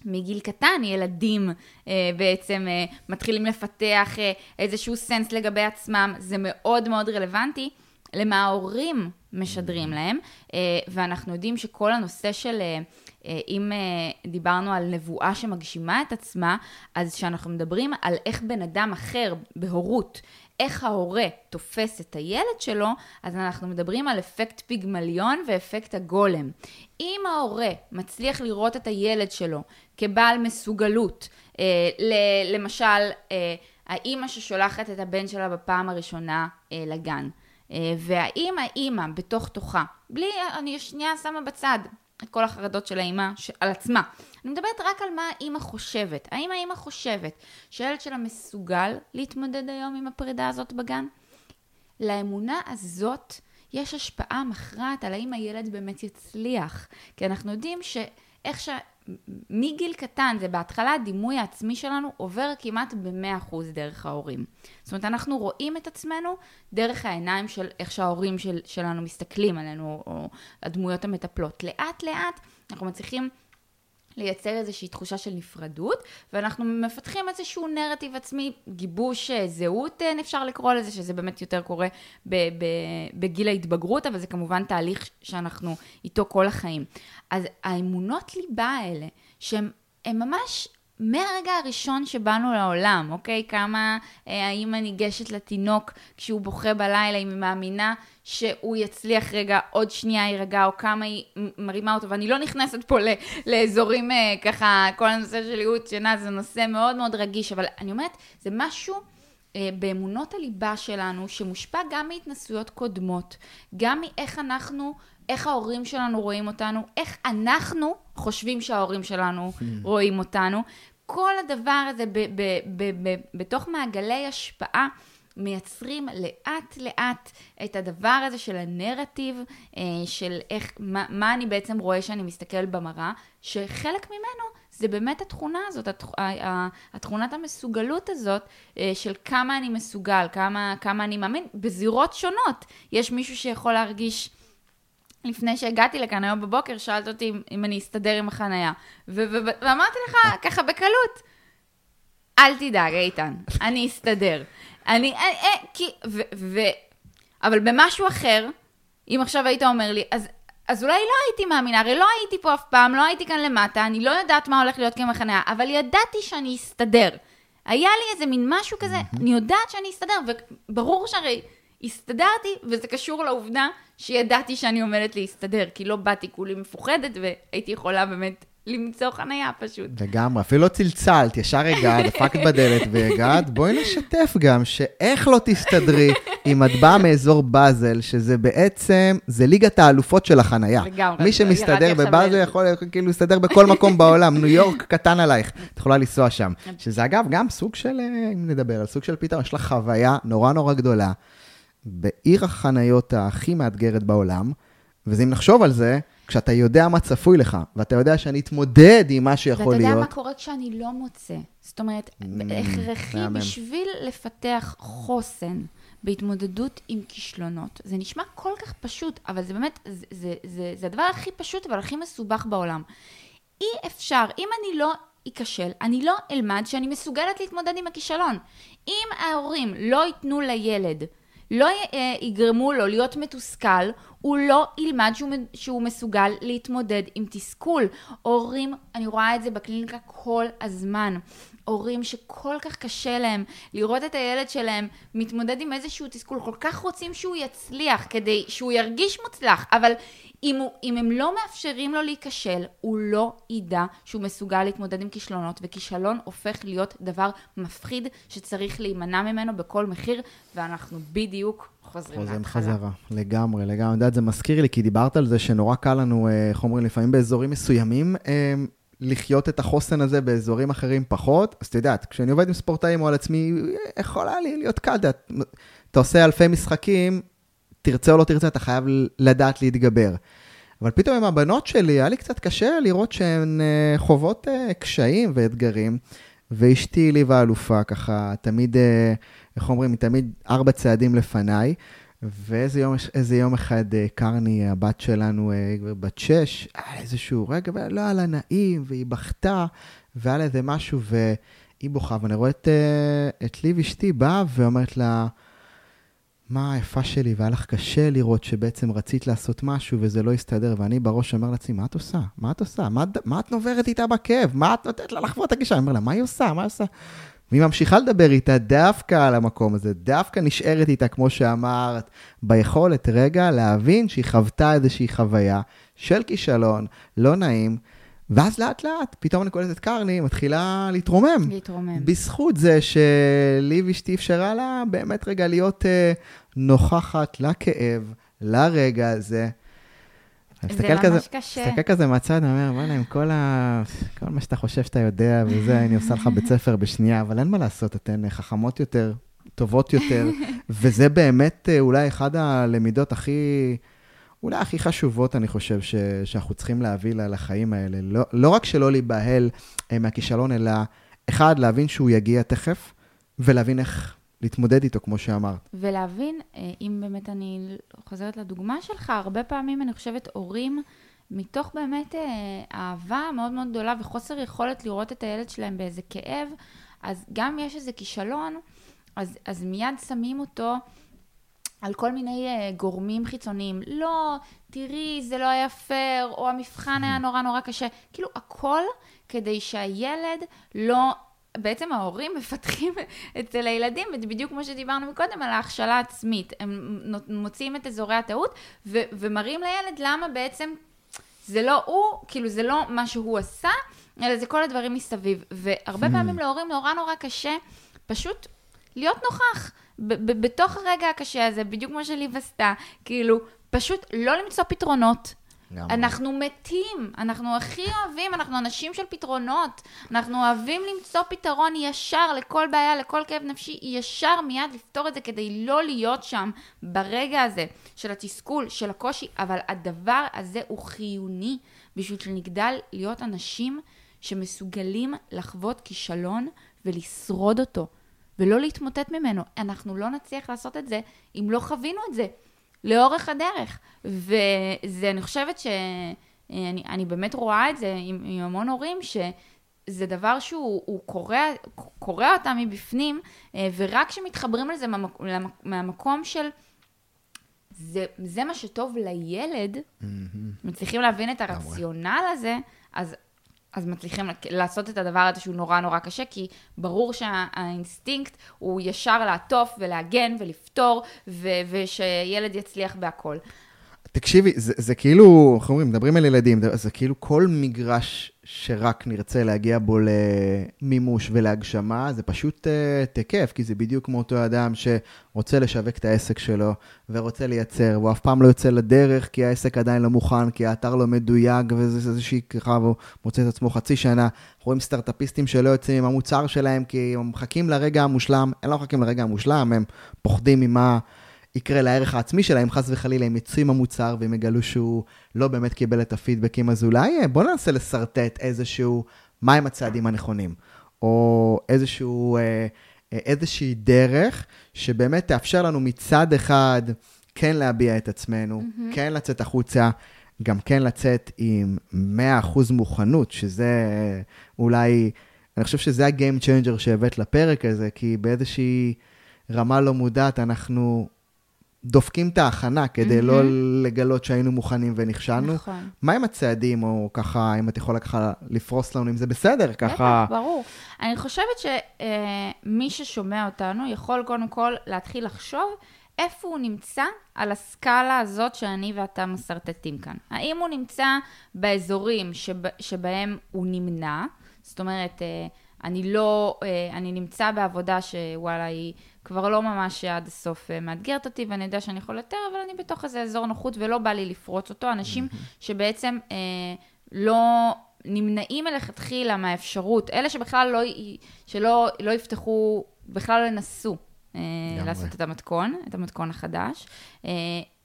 מגיל קטן ילדים אה, בעצם אה, מתחילים לפתח אה, איזשהו סנס לגבי עצמם, זה מאוד מאוד רלוונטי למה ההורים משדרים להם, אה, ואנחנו יודעים שכל הנושא של, אה, אה, אם אה, דיברנו על נבואה שמגשימה את עצמה, אז כשאנחנו מדברים על איך בן אדם אחר בהורות, איך ההורה תופס את הילד שלו, אז אנחנו מדברים על אפקט פיגמליון ואפקט הגולם. אם ההורה מצליח לראות את הילד שלו כבעל מסוגלות, אה, למשל, אה, האימא ששולחת את הבן שלה בפעם הראשונה אה, לגן, אה, והאם האימא בתוך תוכה, בלי, אני שנייה שמה בצד את כל החרדות של האימא ש- על עצמה. אני מדברת רק על מה האימא חושבת. האם האימא חושבת שהילד שלה מסוגל להתמודד היום עם הפרידה הזאת בגן? לאמונה הזאת יש השפעה מכרעת על האם הילד באמת יצליח. כי אנחנו יודעים שאיך ש... מגיל קטן, זה בהתחלה הדימוי העצמי שלנו עובר כמעט ב-100% דרך ההורים. זאת אומרת, אנחנו רואים את עצמנו דרך העיניים של איך שההורים של, שלנו מסתכלים עלינו, או הדמויות המטפלות. לאט לאט אנחנו מצליחים לייצר איזושהי תחושה של נפרדות, ואנחנו מפתחים איזשהו נרטיב עצמי, גיבוש אה, זהות, אה, אפשר לקרוא לזה, שזה באמת יותר קורה בגיל ההתבגרות, אבל זה כמובן תהליך שאנחנו איתו כל החיים. אז האמונות ליבה האלה, שהן הן ממש מהרגע הראשון שבאנו לעולם, אוקיי? כמה אה, האמא ניגשת לתינוק כשהוא בוכה בלילה, אם היא מאמינה שהוא יצליח רגע, עוד שנייה יירגע, או כמה היא מרימה אותו, ואני לא נכנסת פה ל- לאזורים אה, ככה, כל הנושא של ייעוץ שינה זה נושא מאוד מאוד רגיש, אבל אני אומרת, זה משהו אה, באמונות הליבה שלנו, שמושפע גם מהתנסויות קודמות, גם מאיך אנחנו, איך ההורים שלנו רואים אותנו, איך אנחנו חושבים שההורים שלנו [laughs] רואים אותנו. כל הדבר הזה ב- ב- ב- ב- בתוך מעגלי השפעה מייצרים לאט לאט את הדבר הזה של הנרטיב, אה, של איך, מה, מה אני בעצם רואה שאני מסתכל במראה, שחלק ממנו זה באמת התכונה הזאת, התכונת המסוגלות הזאת אה, של כמה אני מסוגל, כמה, כמה אני מאמין, בזירות שונות. יש מישהו שיכול להרגיש... לפני שהגעתי לכאן היום בבוקר, שאלת אותי אם, אם אני אסתדר עם החנייה. ו- ו- ו- ואמרתי לך, ככה בקלות, אל תדאג, איתן, אני אסתדר. אני, אה, אה, כי, ו, ו, אבל במשהו אחר, אם עכשיו היית אומר לי, אז, אז אולי לא הייתי מאמינה, הרי לא הייתי פה אף פעם, לא הייתי כאן למטה, אני לא יודעת מה הולך להיות כאן בחניה, אבל ידעתי שאני אסתדר. היה לי איזה מין משהו כזה, אני יודעת שאני אסתדר, וברור שהרי הסתדרתי, וזה קשור לעובדה שידעתי שאני עומדת להסתדר, כי לא באתי כולי מפוחדת, והייתי יכולה באמת למצוא חניה פשוט. לגמרי, אפילו לא צלצלת, ישר הגעת, דפקת בדלת והגעת. בואי נשתף גם שאיך לא תסתדרי אם את באה מאזור באזל, שזה בעצם, זה ליגת האלופות של החנייה. לגמרי, מי שמסתדר בבאזל יכול כאילו להסתדר בכל מקום בעולם, ניו יורק קטן עלייך, את יכולה לנסוע שם. שזה אגב גם סוג של, אה, אם נדבר על סוג של פתרון, יש לך חוויה נורא נורא גדולה, בעיר החניות הכי מאתגרת בעולם, וזה אם נחשוב על זה, כשאתה יודע מה צפוי לך, ואתה יודע שאני אתמודד עם מה שיכול ואתה להיות. יודע מה קורה כשאני לא מוצא. זאת אומרת, הכרחי מהמם. בשביל לפתח חוסן בהתמודדות עם כישלונות. זה נשמע כל כך פשוט, אבל זה באמת, זה, זה, זה, זה הדבר הכי פשוט אבל הכי מסובך בעולם. אי אפשר, אם אני לא אכשל, אני לא אלמד שאני מסוגלת להתמודד עם הכישלון. אם ההורים לא ייתנו לילד לא אה, יגרמו לו להיות מתוסכל, הוא לא ילמד שהוא, שהוא מסוגל להתמודד עם תסכול. הורים, אני רואה את זה בקליניקה כל הזמן. הורים שכל כך קשה להם לראות את הילד שלהם מתמודד עם איזשהו תסכול, כל כך רוצים שהוא יצליח כדי שהוא ירגיש מוצלח, אבל אם, הוא, אם הם לא מאפשרים לו להיכשל, הוא לא ידע שהוא מסוגל להתמודד עם כישלונות, וכישלון הופך להיות דבר מפחיד שצריך להימנע ממנו בכל מחיר, ואנחנו בדיוק חוזרים להתחלה. חוזרים חזרה, לגמרי, לגמרי. אני יודעת, זה מזכיר לי, כי דיברת על זה שנורא קל לנו, אה, איך אומרים, לפעמים באזורים מסוימים, אה, לחיות את החוסן הזה באזורים אחרים פחות. אז את יודעת, כשאני עובד עם ספורטאים או על עצמי, יכול היה לי להיות קל, אתה עושה אלפי משחקים, תרצה או לא תרצה, אתה חייב לדעת להתגבר. אבל פתאום עם הבנות שלי, היה לי קצת קשה לראות שהן אה, חוות קשיים ואתגרים, ואשתי לי ואלופה, ככה, תמיד, איך אומרים, היא תמיד ארבע צעדים לפניי. ואיזה יום, יום אחד אה, קרני, הבת שלנו, אה, בת שש, היה איזשהו רגע, ולא היה לה נעים, והיא בכתה, והיה לה איזה משהו, והיא בוכה, ואני רואה את, אה, את ליב אשתי באה ואומרת לה, מה היפה שלי, והיה לך קשה לראות שבעצם רצית לעשות משהו וזה לא הסתדר, ואני בראש אומר לעצמי, מה את עושה? מה את עושה? מה, מה את נוברת איתה בכאב? מה את נותנת לה לחוות את הגישה? אני אומר לה, מה היא עושה? מה היא עושה? והיא ממשיכה לדבר איתה דווקא על המקום הזה, דווקא נשארת איתה, כמו שאמרת, ביכולת רגע להבין שהיא חוותה איזושהי חוויה של כישלון, לא נעים, ואז לאט לאט, פתאום אני קולטת קרני, מתחילה להתרומם. להתרומם. בזכות זה שליב אשתי אפשרה לה באמת רגע להיות uh, נוכחת לכאב, לרגע הזה. זה ממש כזה, קשה. מסתכל כזה מהצד, אני אומר, וואלה, עם כל, ה... כל מה שאתה חושב שאתה יודע וזה, אני עושה לך בית ספר בשנייה, אבל אין מה לעשות, אתן חכמות יותר, טובות יותר, [laughs] וזה באמת אה, אולי אחד הלמידות הכי, אולי הכי חשובות, אני חושב, ש... שאנחנו צריכים להביא לחיים האלה. לא, לא רק שלא להיבהל אה, מהכישלון, אלא, אחד, להבין שהוא יגיע תכף, ולהבין איך להתמודד איתו, כמו שאמרת. ולהבין, אה, אם באמת אני חוזרת לדוגמה שלך, הרבה פעמים אני חושבת הורים, מתוך באמת אה, אהבה מאוד מאוד גדולה וחוסר יכולת לראות את הילד שלהם באיזה כאב, אז גם אם יש איזה כישלון, אז, אז מיד שמים אותו על כל מיני uh, גורמים חיצוניים. לא, תראי, זה לא היה פייר, או המבחן היה נורא נורא קשה. כאילו, הכל כדי שהילד לא בעצם ההורים [laughs] מפתחים אצל הילדים, בדיוק כמו שדיברנו מקודם, על ההכשלה העצמית. הם מוציאים את אזורי הטעות ו- ומראים לילד למה בעצם זה לא הוא, כאילו זה לא מה שהוא עשה, אלא זה כל הדברים מסביב. והרבה hmm. פעמים להורים נורא נורא קשה פשוט להיות נוכח בתוך הרגע הקשה הזה, בדיוק כמו שליב עשתה, כאילו, פשוט לא למצוא פתרונות. אנחנו מתים, אנחנו הכי אוהבים, אנחנו אנשים של פתרונות. אנחנו אוהבים למצוא פתרון ישר לכל בעיה, לכל כאב נפשי, ישר מיד לפתור את זה כדי לא להיות שם ברגע הזה של התסכול, של הקושי, אבל הדבר הזה הוא חיוני בשביל שנגדל להיות אנשים שמסוגלים לחוות כישלון ולשרוד אותו, ולא להתמוטט ממנו. אנחנו לא נצליח לעשות את זה אם לא חווינו את זה. לאורך הדרך. וזה, אני חושבת שאני אני באמת רואה את זה עם, עם המון הורים, שזה דבר שהוא קורע, קורע אותם מבפנים, אה, ורק כשמתחברים לזה מהמק, מהמקום של... זה, זה מה שטוב לילד, mm-hmm. מצליחים להבין את הרציונל הזה, אז אז מצליחים לעשות את הדבר הזה שהוא נורא נורא קשה, כי ברור שהאינסטינקט הוא ישר לעטוף ולהגן ולפתור, ושילד יצליח בהכל. תקשיבי, זה, זה כאילו, איך אומרים, מדברים על ילדים, זה, כאילו כל מגרש שרק נרצה להגיע בו למימוש ולהגשמה, זה פשוט uh, תקף, כי זה בדיוק כמו אותו אדם שרוצה לשווק את העסק שלו ורוצה לייצר, והוא אף פעם לא יוצא לדרך כי העסק עדיין לא מוכן, כי האתר לא מדויק וזה איזושהי ככה, והוא מוצא את עצמו חצי שנה. אנחנו רואים סטארט-אפיסטים שלא יוצאים עם המוצר שלהם כי הם מחכים לרגע המושלם, הם לא מחכים לרגע המושלם, הם פוחדים ממה... יקרה לערך העצמי שלהם, חס וחלילה, הם יצאו עם המוצר והם יגלו שהוא לא באמת קיבל את הפידבקים, אז אולי אה, בואו ננסה לשרטט איזשהו, מהם הצעדים הנכונים, או איזשהו, אה, אה, איזושהי דרך שבאמת תאפשר לנו מצד אחד כן להביע את עצמנו, mm-hmm. כן לצאת החוצה, גם כן לצאת עם 100% מוכנות, שזה אולי, אני חושב שזה ה-game changer שהבאת לפרק הזה, כי באיזושהי רמה לא מודעת אנחנו דופקים את ההכנה כדי לא לגלות שהיינו מוכנים ונכשלנו. נכון. מה עם הצעדים, או ככה, אם את יכולה ככה לפרוס לנו, אם זה בסדר, ככה... בטח, ברור. אני חושבת שמי ששומע אותנו יכול קודם כל להתחיל לחשוב איפה הוא נמצא על הסקאלה הזאת שאני ואתה מסרטטים כאן. האם הוא נמצא באזורים שב, שבהם הוא נמנע, זאת אומרת, אה, אני לא, אה, אני נמצא בעבודה שוואלה, היא כבר לא ממש עד הסוף אה, מאתגרת אותי, ואני יודע שאני יכול יותר, אבל אני בתוך איזה אזור נוחות ולא בא לי לפרוץ אותו. אנשים שבעצם אה, לא נמנעים מלכתחילה מהאפשרות, אלה שבכלל לא, שלא לא יפתחו, בכלל לא ינסו. אה, לעשות את המתכון, את המתכון החדש. אה,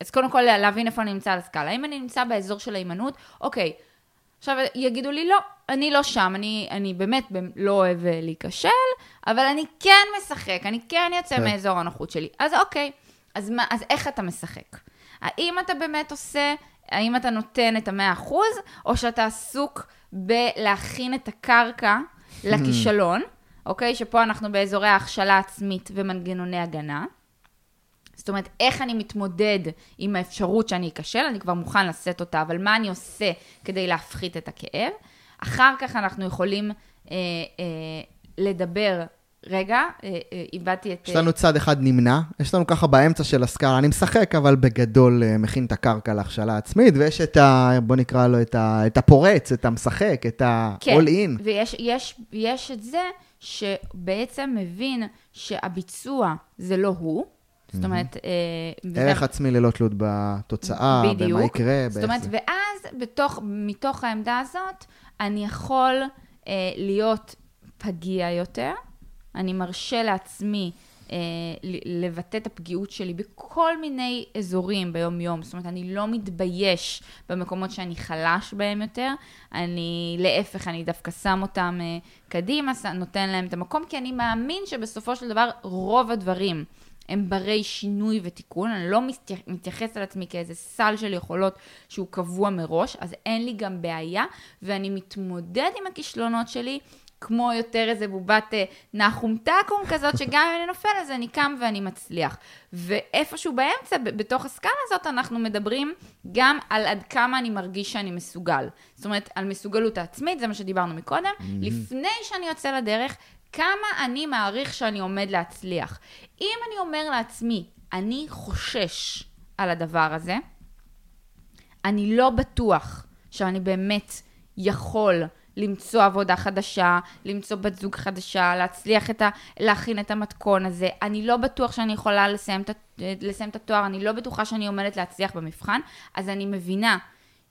אז קודם כל להבין איפה אני נמצא על הסקאלה. אם אני נמצא באזור של ההימנעות, אוקיי, עכשיו יגידו לי, לא, אני לא שם, אני, אני באמת לא אוהב אה, להיכשל, אבל אני כן משחק, אני כן יוצא כן. מאזור הנוחות שלי. אז אוקיי, אז, מה, אז איך אתה משחק? האם אתה באמת עושה, האם אתה נותן את המאה אחוז, או שאתה עסוק בלהכין את הקרקע לכישלון, [laughs] אוקיי? שפה אנחנו באזורי ההכשלה העצמית ומנגנוני הגנה. זאת אומרת, איך אני מתמודד עם האפשרות שאני אכשל, אני כבר מוכן לשאת אותה, אבל מה אני עושה כדי להפחית את הכאב. אחר כך אנחנו יכולים אה, אה, לדבר. רגע, אה, אה, איבדתי את... יש לנו צד אחד נמנע, יש לנו ככה באמצע של הסקאלה, אני משחק, אבל בגדול אה, מכין את הקרקע להכשלה עצמית, ויש את ה... בוא נקרא לו את, ה, את הפורץ, את המשחק, את ה-all כן, in. ויש יש, יש את זה שבעצם מבין שהביצוע זה לא הוא, זאת אומרת... ערך עצמי ללא תלות בתוצאה, בדיוק. במה יקרה, זאת אומרת, ואז בתוך, מתוך העמדה הזאת, אני יכול אה, להיות פגיע יותר, אני מרשה לעצמי אה, לבטא את הפגיעות שלי בכל מיני אזורים ביום-יום. זאת אומרת, אני לא מתבייש במקומות שאני חלש בהם יותר, אני, להפך, אני דווקא שם אותם אה, קדימה, נותן להם את המקום, כי אני מאמין שבסופו של דבר רוב הדברים הם ברי שינוי ותיקון, אני לא מתייחס על עצמי כאיזה סל של יכולות שהוא קבוע מראש, אז אין לי גם בעיה, ואני מתמודד עם הכישלונות שלי כמו יותר איזה בובת אה, נחום תקום כזאת, שגם אם אני נופל אז אני קם ואני מצליח. ואיפשהו באמצע, בתוך הסקאלה הזאת, אנחנו מדברים גם על עד כמה אני מרגיש שאני מסוגל. זאת אומרת, על מסוגלות העצמית, זה מה שדיברנו מקודם. Mm-hmm. לפני שאני יוצא לדרך, כמה אני מעריך שאני עומד להצליח. אם אני אומר לעצמי, אני חושש על הדבר הזה, אני לא בטוח שאני באמת יכול למצוא עבודה חדשה, למצוא בת זוג חדשה, להצליח את ה... להכין את המתכון הזה. אני לא בטוח שאני יכולה לסיים את, לסיים את התואר, אני לא בטוחה שאני עומדת להצליח במבחן, אז אני מבינה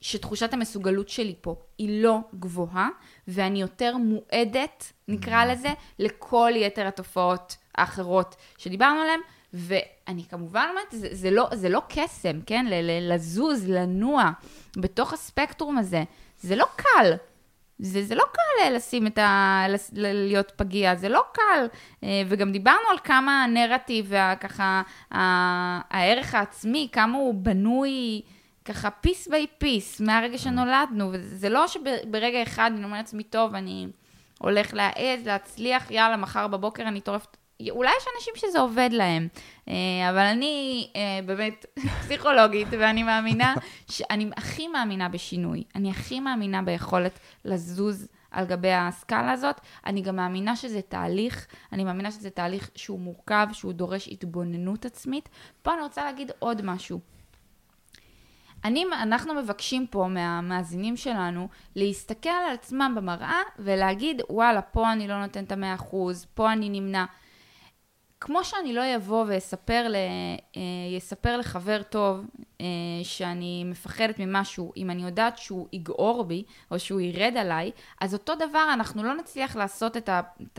שתחושת המסוגלות שלי פה היא לא גבוהה, ואני יותר מועדת, נקרא לזה, לכל יתר התופעות האחרות שדיברנו עליהן. ואני כמובן אומרת, זה, זה, לא, זה לא קסם, כן? לזוז, לנוע בתוך הספקטרום הזה. זה לא קל. זה, זה לא קל לשים את ה... להיות פגיע, זה לא קל. אה, וגם דיברנו על כמה הנרטיב, ככה, הערך העצמי, כמה הוא בנוי ככה piece by piece, מהרגע שנולדנו. וזה לא שברגע אחד אני אומרת לעצמי, טוב, אני הולך להעז, להצליח, יאללה, מחר בבוקר אני טורפת אולי יש אנשים שזה עובד להם, אה, אבל אני אה, באמת [laughs] פסיכולוגית, ואני מאמינה, אני הכי מאמינה בשינוי. אני הכי מאמינה ביכולת לזוז על גבי הסקאלה הזאת. אני גם מאמינה שזה תהליך, אני מאמינה שזה תהליך שהוא מורכב, שהוא דורש התבוננות עצמית. פה אני רוצה להגיד עוד משהו. אני, אנחנו מבקשים פה מהמאזינים שלנו להסתכל על עצמם במראה ולהגיד, וואלה, פה אני לא נותן את המאה אחוז, פה אני נמנע. כמו שאני לא אבוא ואספר ל, אה, לחבר טוב אה, שאני מפחדת ממשהו, אם אני יודעת שהוא יגעור בי, או שהוא ירד עליי, אז אותו דבר אנחנו לא נצליח לעשות את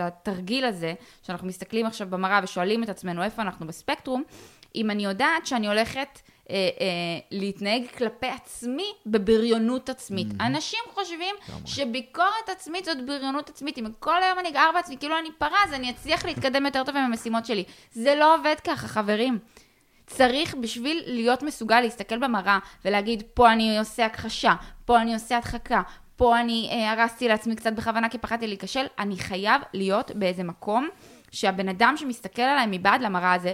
התרגיל הזה, שאנחנו מסתכלים עכשיו במראה ושואלים את עצמנו איפה אנחנו בספקטרום, אם אני יודעת שאני הולכת... אה, אה, להתנהג כלפי עצמי בבריונות עצמית. Mm-hmm. אנשים חושבים שביקורת עצמית זאת בריונות עצמית. אם כל היום אני גר בעצמי, כאילו אני פרה, אז אני אצליח להתקדם יותר טוב עם המשימות שלי. זה לא עובד ככה, חברים. צריך בשביל להיות מסוגל להסתכל במראה ולהגיד, פה אני עושה הכחשה, פה אני עושה הדחקה, פה אני אה, הרסתי לעצמי קצת בכוונה כי פחדתי להיכשל, אני חייב להיות באיזה מקום שהבן אדם שמסתכל עליי מבעד למראה הזה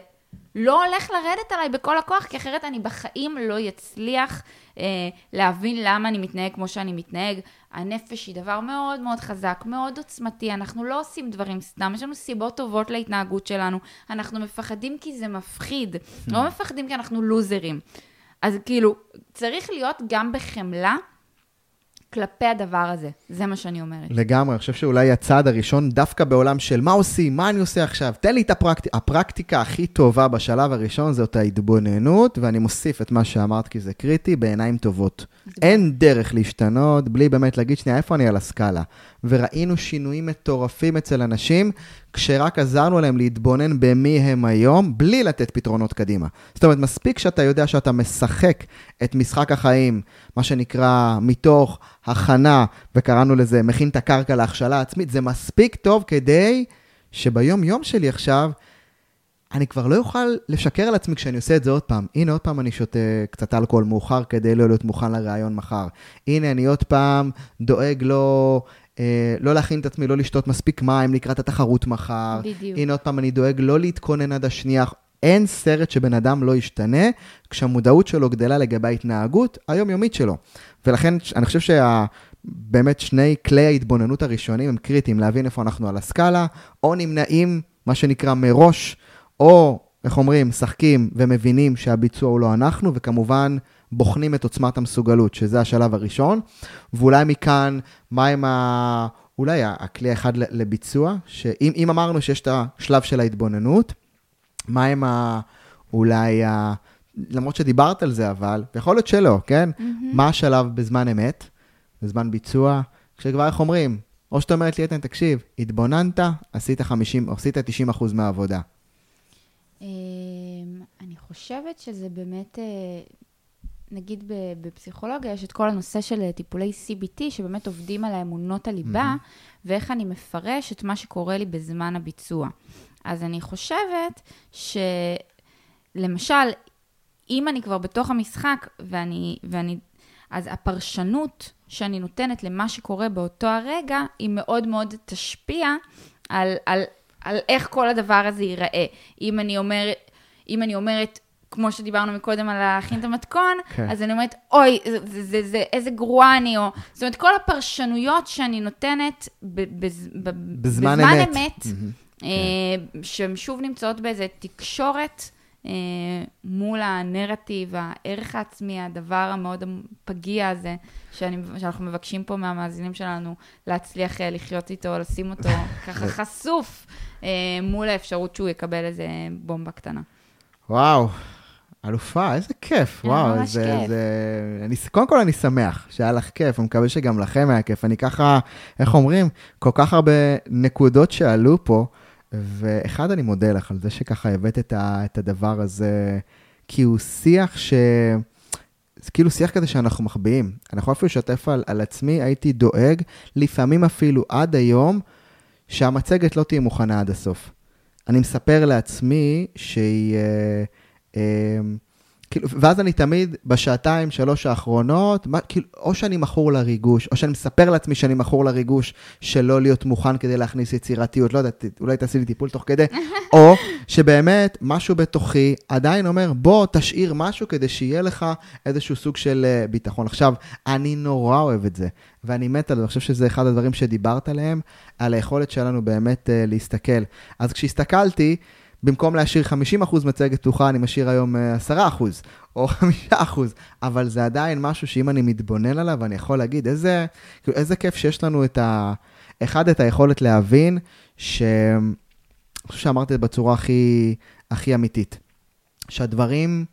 לא הולך לרדת עליי בכל הכוח, כי אחרת אני בחיים לא אצליח אה, להבין למה אני מתנהג כמו שאני מתנהג. הנפש היא דבר מאוד מאוד חזק, מאוד עוצמתי, אנחנו לא עושים דברים סתם, יש לנו סיבות טובות להתנהגות שלנו. אנחנו מפחדים כי זה מפחיד, לא מפחדים כי אנחנו לוזרים. אז כאילו, צריך להיות גם בחמלה. כלפי הדבר הזה, זה מה שאני אומרת. לגמרי, אני חושב שאולי הצעד הראשון, דווקא בעולם של מה עושים, מה אני עושה עכשיו, תן לי את הפרקטיקה. הפרקטיקה הכי טובה בשלב הראשון זאת ההתבוננות, ואני מוסיף את מה שאמרת כי זה קריטי, בעיניים טובות. אין דרך להשתנות בלי באמת להגיד, שנייה, איפה אני על הסקאלה? וראינו שינויים מטורפים אצל אנשים, כשרק עזרנו להם להתבונן במי הם היום, בלי לתת פתרונות קדימה. זאת אומרת, מספיק שאתה יודע שאתה משחק את משחק החיים, מה שנקרא, מתוך הכנה, וקראנו לזה, מכין את הקרקע להכשלה עצמית, זה מספיק טוב כדי שביום-יום שלי עכשיו, אני כבר לא אוכל לשקר על עצמי כשאני עושה את זה עוד פעם. הנה, עוד פעם אני שותה קצת אלכוהול מאוחר כדי לא להיות מוכן לראיון מחר. הנה, אני עוד פעם דואג לא, לא להכין את עצמי, לא לשתות מספיק מים לקראת התחרות מחר. בדיוק. הנה, עוד פעם אני דואג לא להתכונן עד השנייה. אין סרט שבן אדם לא ישתנה כשהמודעות שלו גדלה לגבי ההתנהגות היומיומית שלו. ולכן אני חושב שבאמת שני כלי ההתבוננות הראשונים הם קריטיים, להבין איפה אנחנו על הסקאלה, או נמנעים, מה שנקרא, מראש, או, איך אומרים, משחקים ומבינים שהביצוע הוא לא אנחנו, וכמובן בוחנים את עוצמת המסוגלות, שזה השלב הראשון. ואולי מכאן, מה עם ה... אולי הכלי האחד לביצוע, שאם אמרנו שיש את השלב של ההתבוננות, מה עם ה... אולי ה... למרות שדיברת על זה, אבל, ויכול להיות שלא, כן? Mm-hmm. מה השלב בזמן אמת, בזמן ביצוע, כשכבר, איך אומרים? או שאת אומרת לי, איתן, תקשיב, התבוננת, עשית 50, עשית 90 אחוז מהעבודה. אמ, אני חושבת שזה באמת, אה, נגיד בפסיכולוגיה, יש את כל הנושא של טיפולי CBT, שבאמת עובדים על האמונות הליבה, mm-hmm. ואיך אני מפרש את מה שקורה לי בזמן הביצוע. אז אני חושבת שלמשל, אם אני כבר בתוך המשחק ואני, ואני, אז הפרשנות שאני נותנת למה שקורה באותו הרגע, היא מאוד מאוד תשפיע על, על, על איך כל הדבר הזה ייראה. אם אני, אומר, אם אני אומרת, כמו שדיברנו מקודם על להכין את המתכון. כן. אז אני אומרת, אוי, זה, זה, זה, זה, איזה גרועה אני, או... זאת אומרת, כל הפרשנויות שאני נותנת ב, בז, ב, בזמן, בזמן אמת, אמת mm-hmm. אה, שהן שוב נמצאות באיזה תקשורת, אה, מול הנרטיב, הערך העצמי, הדבר המאוד פגיע הזה, שאני, שאנחנו מבקשים פה מהמאזינים שלנו להצליח אה, לחיות איתו, לשים אותו [laughs] ככה חשוף אה, מול האפשרות שהוא יקבל איזה בומבה קטנה. וואו, אלופה, איזה כיף, וואו, ממש זה, כיף. זה... אני, קודם כל אני שמח שהיה לך כיף, אני מקווה שגם לכם היה כיף. אני ככה, איך אומרים, כל כך הרבה נקודות שעלו פה. ואחד, אני מודה לך על זה שככה הבאת את, ה, את הדבר הזה, כי הוא שיח ש... זה כאילו שיח כזה שאנחנו מחביאים. אני יכול אפילו לשתף על, על עצמי, הייתי דואג, לפעמים אפילו עד היום, שהמצגת לא תהיה מוכנה עד הסוף. אני מספר לעצמי שהיא... אה, כאילו, ואז אני תמיד, בשעתיים, שלוש האחרונות, מה, כאילו, או שאני מכור לריגוש, או שאני מספר לעצמי שאני מכור לריגוש של לא להיות מוכן כדי להכניס יצירתיות, לא יודעת, אולי תעשי לי טיפול תוך כדי, [laughs] או שבאמת משהו בתוכי עדיין אומר, בוא, תשאיר משהו כדי שיהיה לך איזשהו סוג של uh, ביטחון. עכשיו, אני נורא אוהב את זה, ואני מת על זה, אני חושב שזה אחד הדברים שדיברת עליהם, על היכולת שלנו באמת uh, להסתכל. אז כשהסתכלתי, במקום להשאיר 50% מצגת פתוחה, אני משאיר היום 10% אה, או [laughs] 5%, אבל זה עדיין משהו שאם אני מתבונן עליו, אני יכול להגיד איזה, כאילו, איזה כיף שיש לנו את ה... אחד, את היכולת להבין, ש... אני חושב שאמרתי את זה בצורה הכי, הכי אמיתית, שהדברים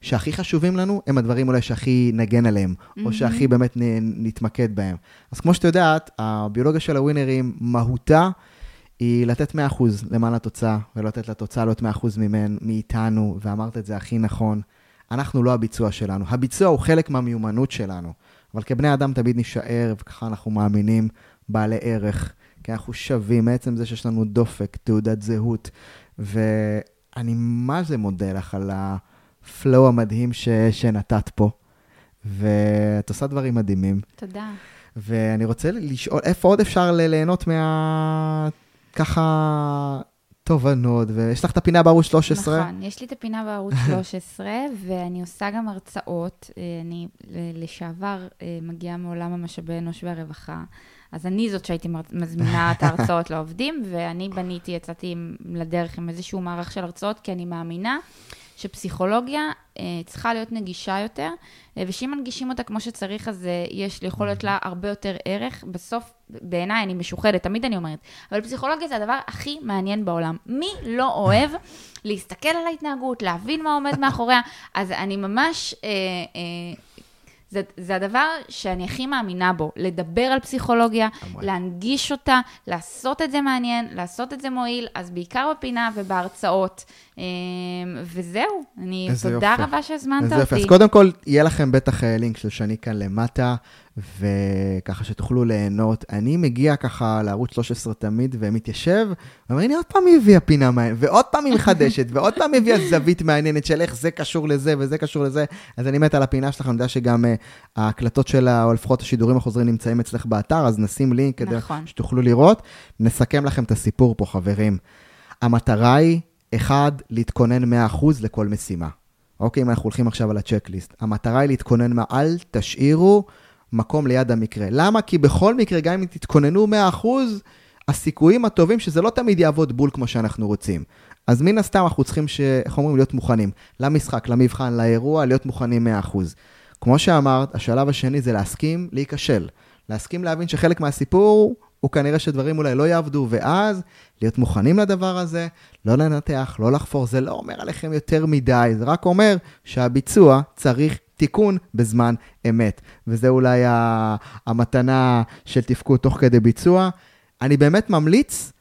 שהכי חשובים לנו, הם הדברים אולי שהכי נגן עליהם, mm-hmm. או שהכי באמת נתמקד בהם. אז כמו שאת יודעת, הביולוגיה של הווינרים, מהותה, היא לתת 100% למען התוצאה, ולא לתת לתוצאה להיות 100% ממנו, מאיתנו, ואמרת את זה הכי נכון. אנחנו לא הביצוע שלנו. הביצוע הוא חלק מהמיומנות שלנו, אבל כבני אדם תמיד נשאר, וככה אנחנו מאמינים, בעלי ערך, כי אנחנו שווים מעצם זה שיש לנו דופק, תעודת זהות, ואני מה זה מודה לך על הפלואו המדהים ש... שנתת פה, ואת עושה דברים מדהימים. תודה. ואני רוצה לשאול, איפה עוד אפשר ליהנות מה... ככה תובנות, ויש לך את הפינה בערוץ 13. נכון, יש לי את הפינה בערוץ [laughs] 13, ואני עושה גם הרצאות. אה, אני לשעבר אה, מגיעה מעולם המשאבי אנוש והרווחה, אז אני זאת שהייתי מזמינה את ההרצאות [laughs] לעובדים, ואני בניתי, יצאתי לדרך עם איזשהו מערך של הרצאות, כי אני מאמינה שפסיכולוגיה אה, צריכה להיות נגישה יותר, אה, ושאם מנגישים אותה כמו שצריך, אז אה, יש, יכול להיות לה הרבה יותר ערך. בסוף, בעיניי, אני משוחדת, תמיד אני אומרת, אבל פסיכולוגיה זה הדבר הכי מעניין בעולם. מי לא אוהב להסתכל על ההתנהגות, להבין מה עומד מאחוריה? אז אני ממש... אה, אה, זה, זה הדבר שאני הכי מאמינה בו, לדבר על פסיכולוגיה, אמרי. להנגיש אותה, לעשות את זה מעניין, לעשות את זה מועיל, אז בעיקר בפינה ובהרצאות. אמ, וזהו, אני, תודה יופי. רבה שהזמנת אותי. יופי. אז קודם כל, יהיה לכם בטח אה, לינק של שני כאן למטה, וככה שתוכלו ליהנות. אני מגיע ככה לערוץ 13 תמיד ומתיישב, ואומר, הנה עוד פעם היא הביאה פינה מעניינת, ועוד פעם היא מחדשת, ועוד פעם היא הביאה זווית מעניינת של איך זה קשור לזה וזה קשור לזה. אז אני מת על הפינה שלך, אני יודע שגם uh, ההקלטות שלה, או לפחות השידורים החוזרים נמצאים אצלך באתר, אז נשים לינק כדי נכון. שתוכלו לראות. נסכם לכם את הסיפור פה, חברים. המטרה היא, אחד, להתכונן 100% לכל משימה. אוקיי, אם אנחנו הולכים עכשיו על הצ'קליסט. המטרה היא להתכונן מה, אל תשאירו מקום ליד המקרה. למה? כי בכל מקרה, גם אם תתכוננו 100%, הסיכויים הטובים שזה לא תמיד יעבוד בול כמו שאנחנו רוצים. אז מן הסתם אנחנו צריכים, ש... איך אומרים, להיות מוכנים. למשחק, למבחן, לאירוע, להיות מוכנים 100%. כמו שאמרת, השלב השני זה להסכים להיכשל. להסכים להבין שחלק מהסיפור הוא כנראה שדברים אולי לא יעבדו, ואז להיות מוכנים לדבר הזה, לא לנתח, לא לחפור, זה לא אומר עליכם יותר מדי, זה רק אומר שהביצוע צריך תיקון בזמן אמת. וזה אולי המתנה של תפקוד תוך כדי ביצוע. אני באמת ממליץ,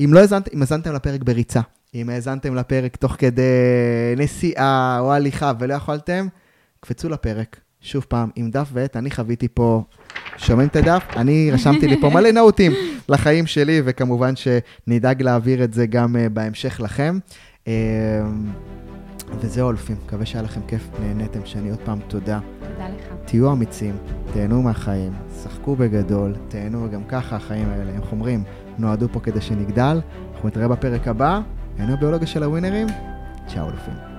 אם לא האזנתם, אם האזנתם לפרק בריצה, אם האזנתם לפרק תוך כדי נסיעה או הליכה ולא יכולתם, קפצו לפרק, שוב פעם, עם דף ועט, אני חוויתי פה, שומעים את הדף? אני רשמתי לי פה מלא [laughs] נאותים לחיים שלי, וכמובן שנדאג להעביר את זה גם uh, בהמשך לכם. וזהו, אלופים, מקווה שהיה לכם כיף, נהניתם, שאני עוד פעם תודה. תודה לך. תהיו אמיצים, תהנו מהחיים, שחקו בגדול, תהנו, גם ככה החיים האלה, איך אומרים, נועדו פה כדי שנגדל. אנחנו נתראה בפרק הבא, היינו ביולוגיה של הווינרים, צ'או אלופים.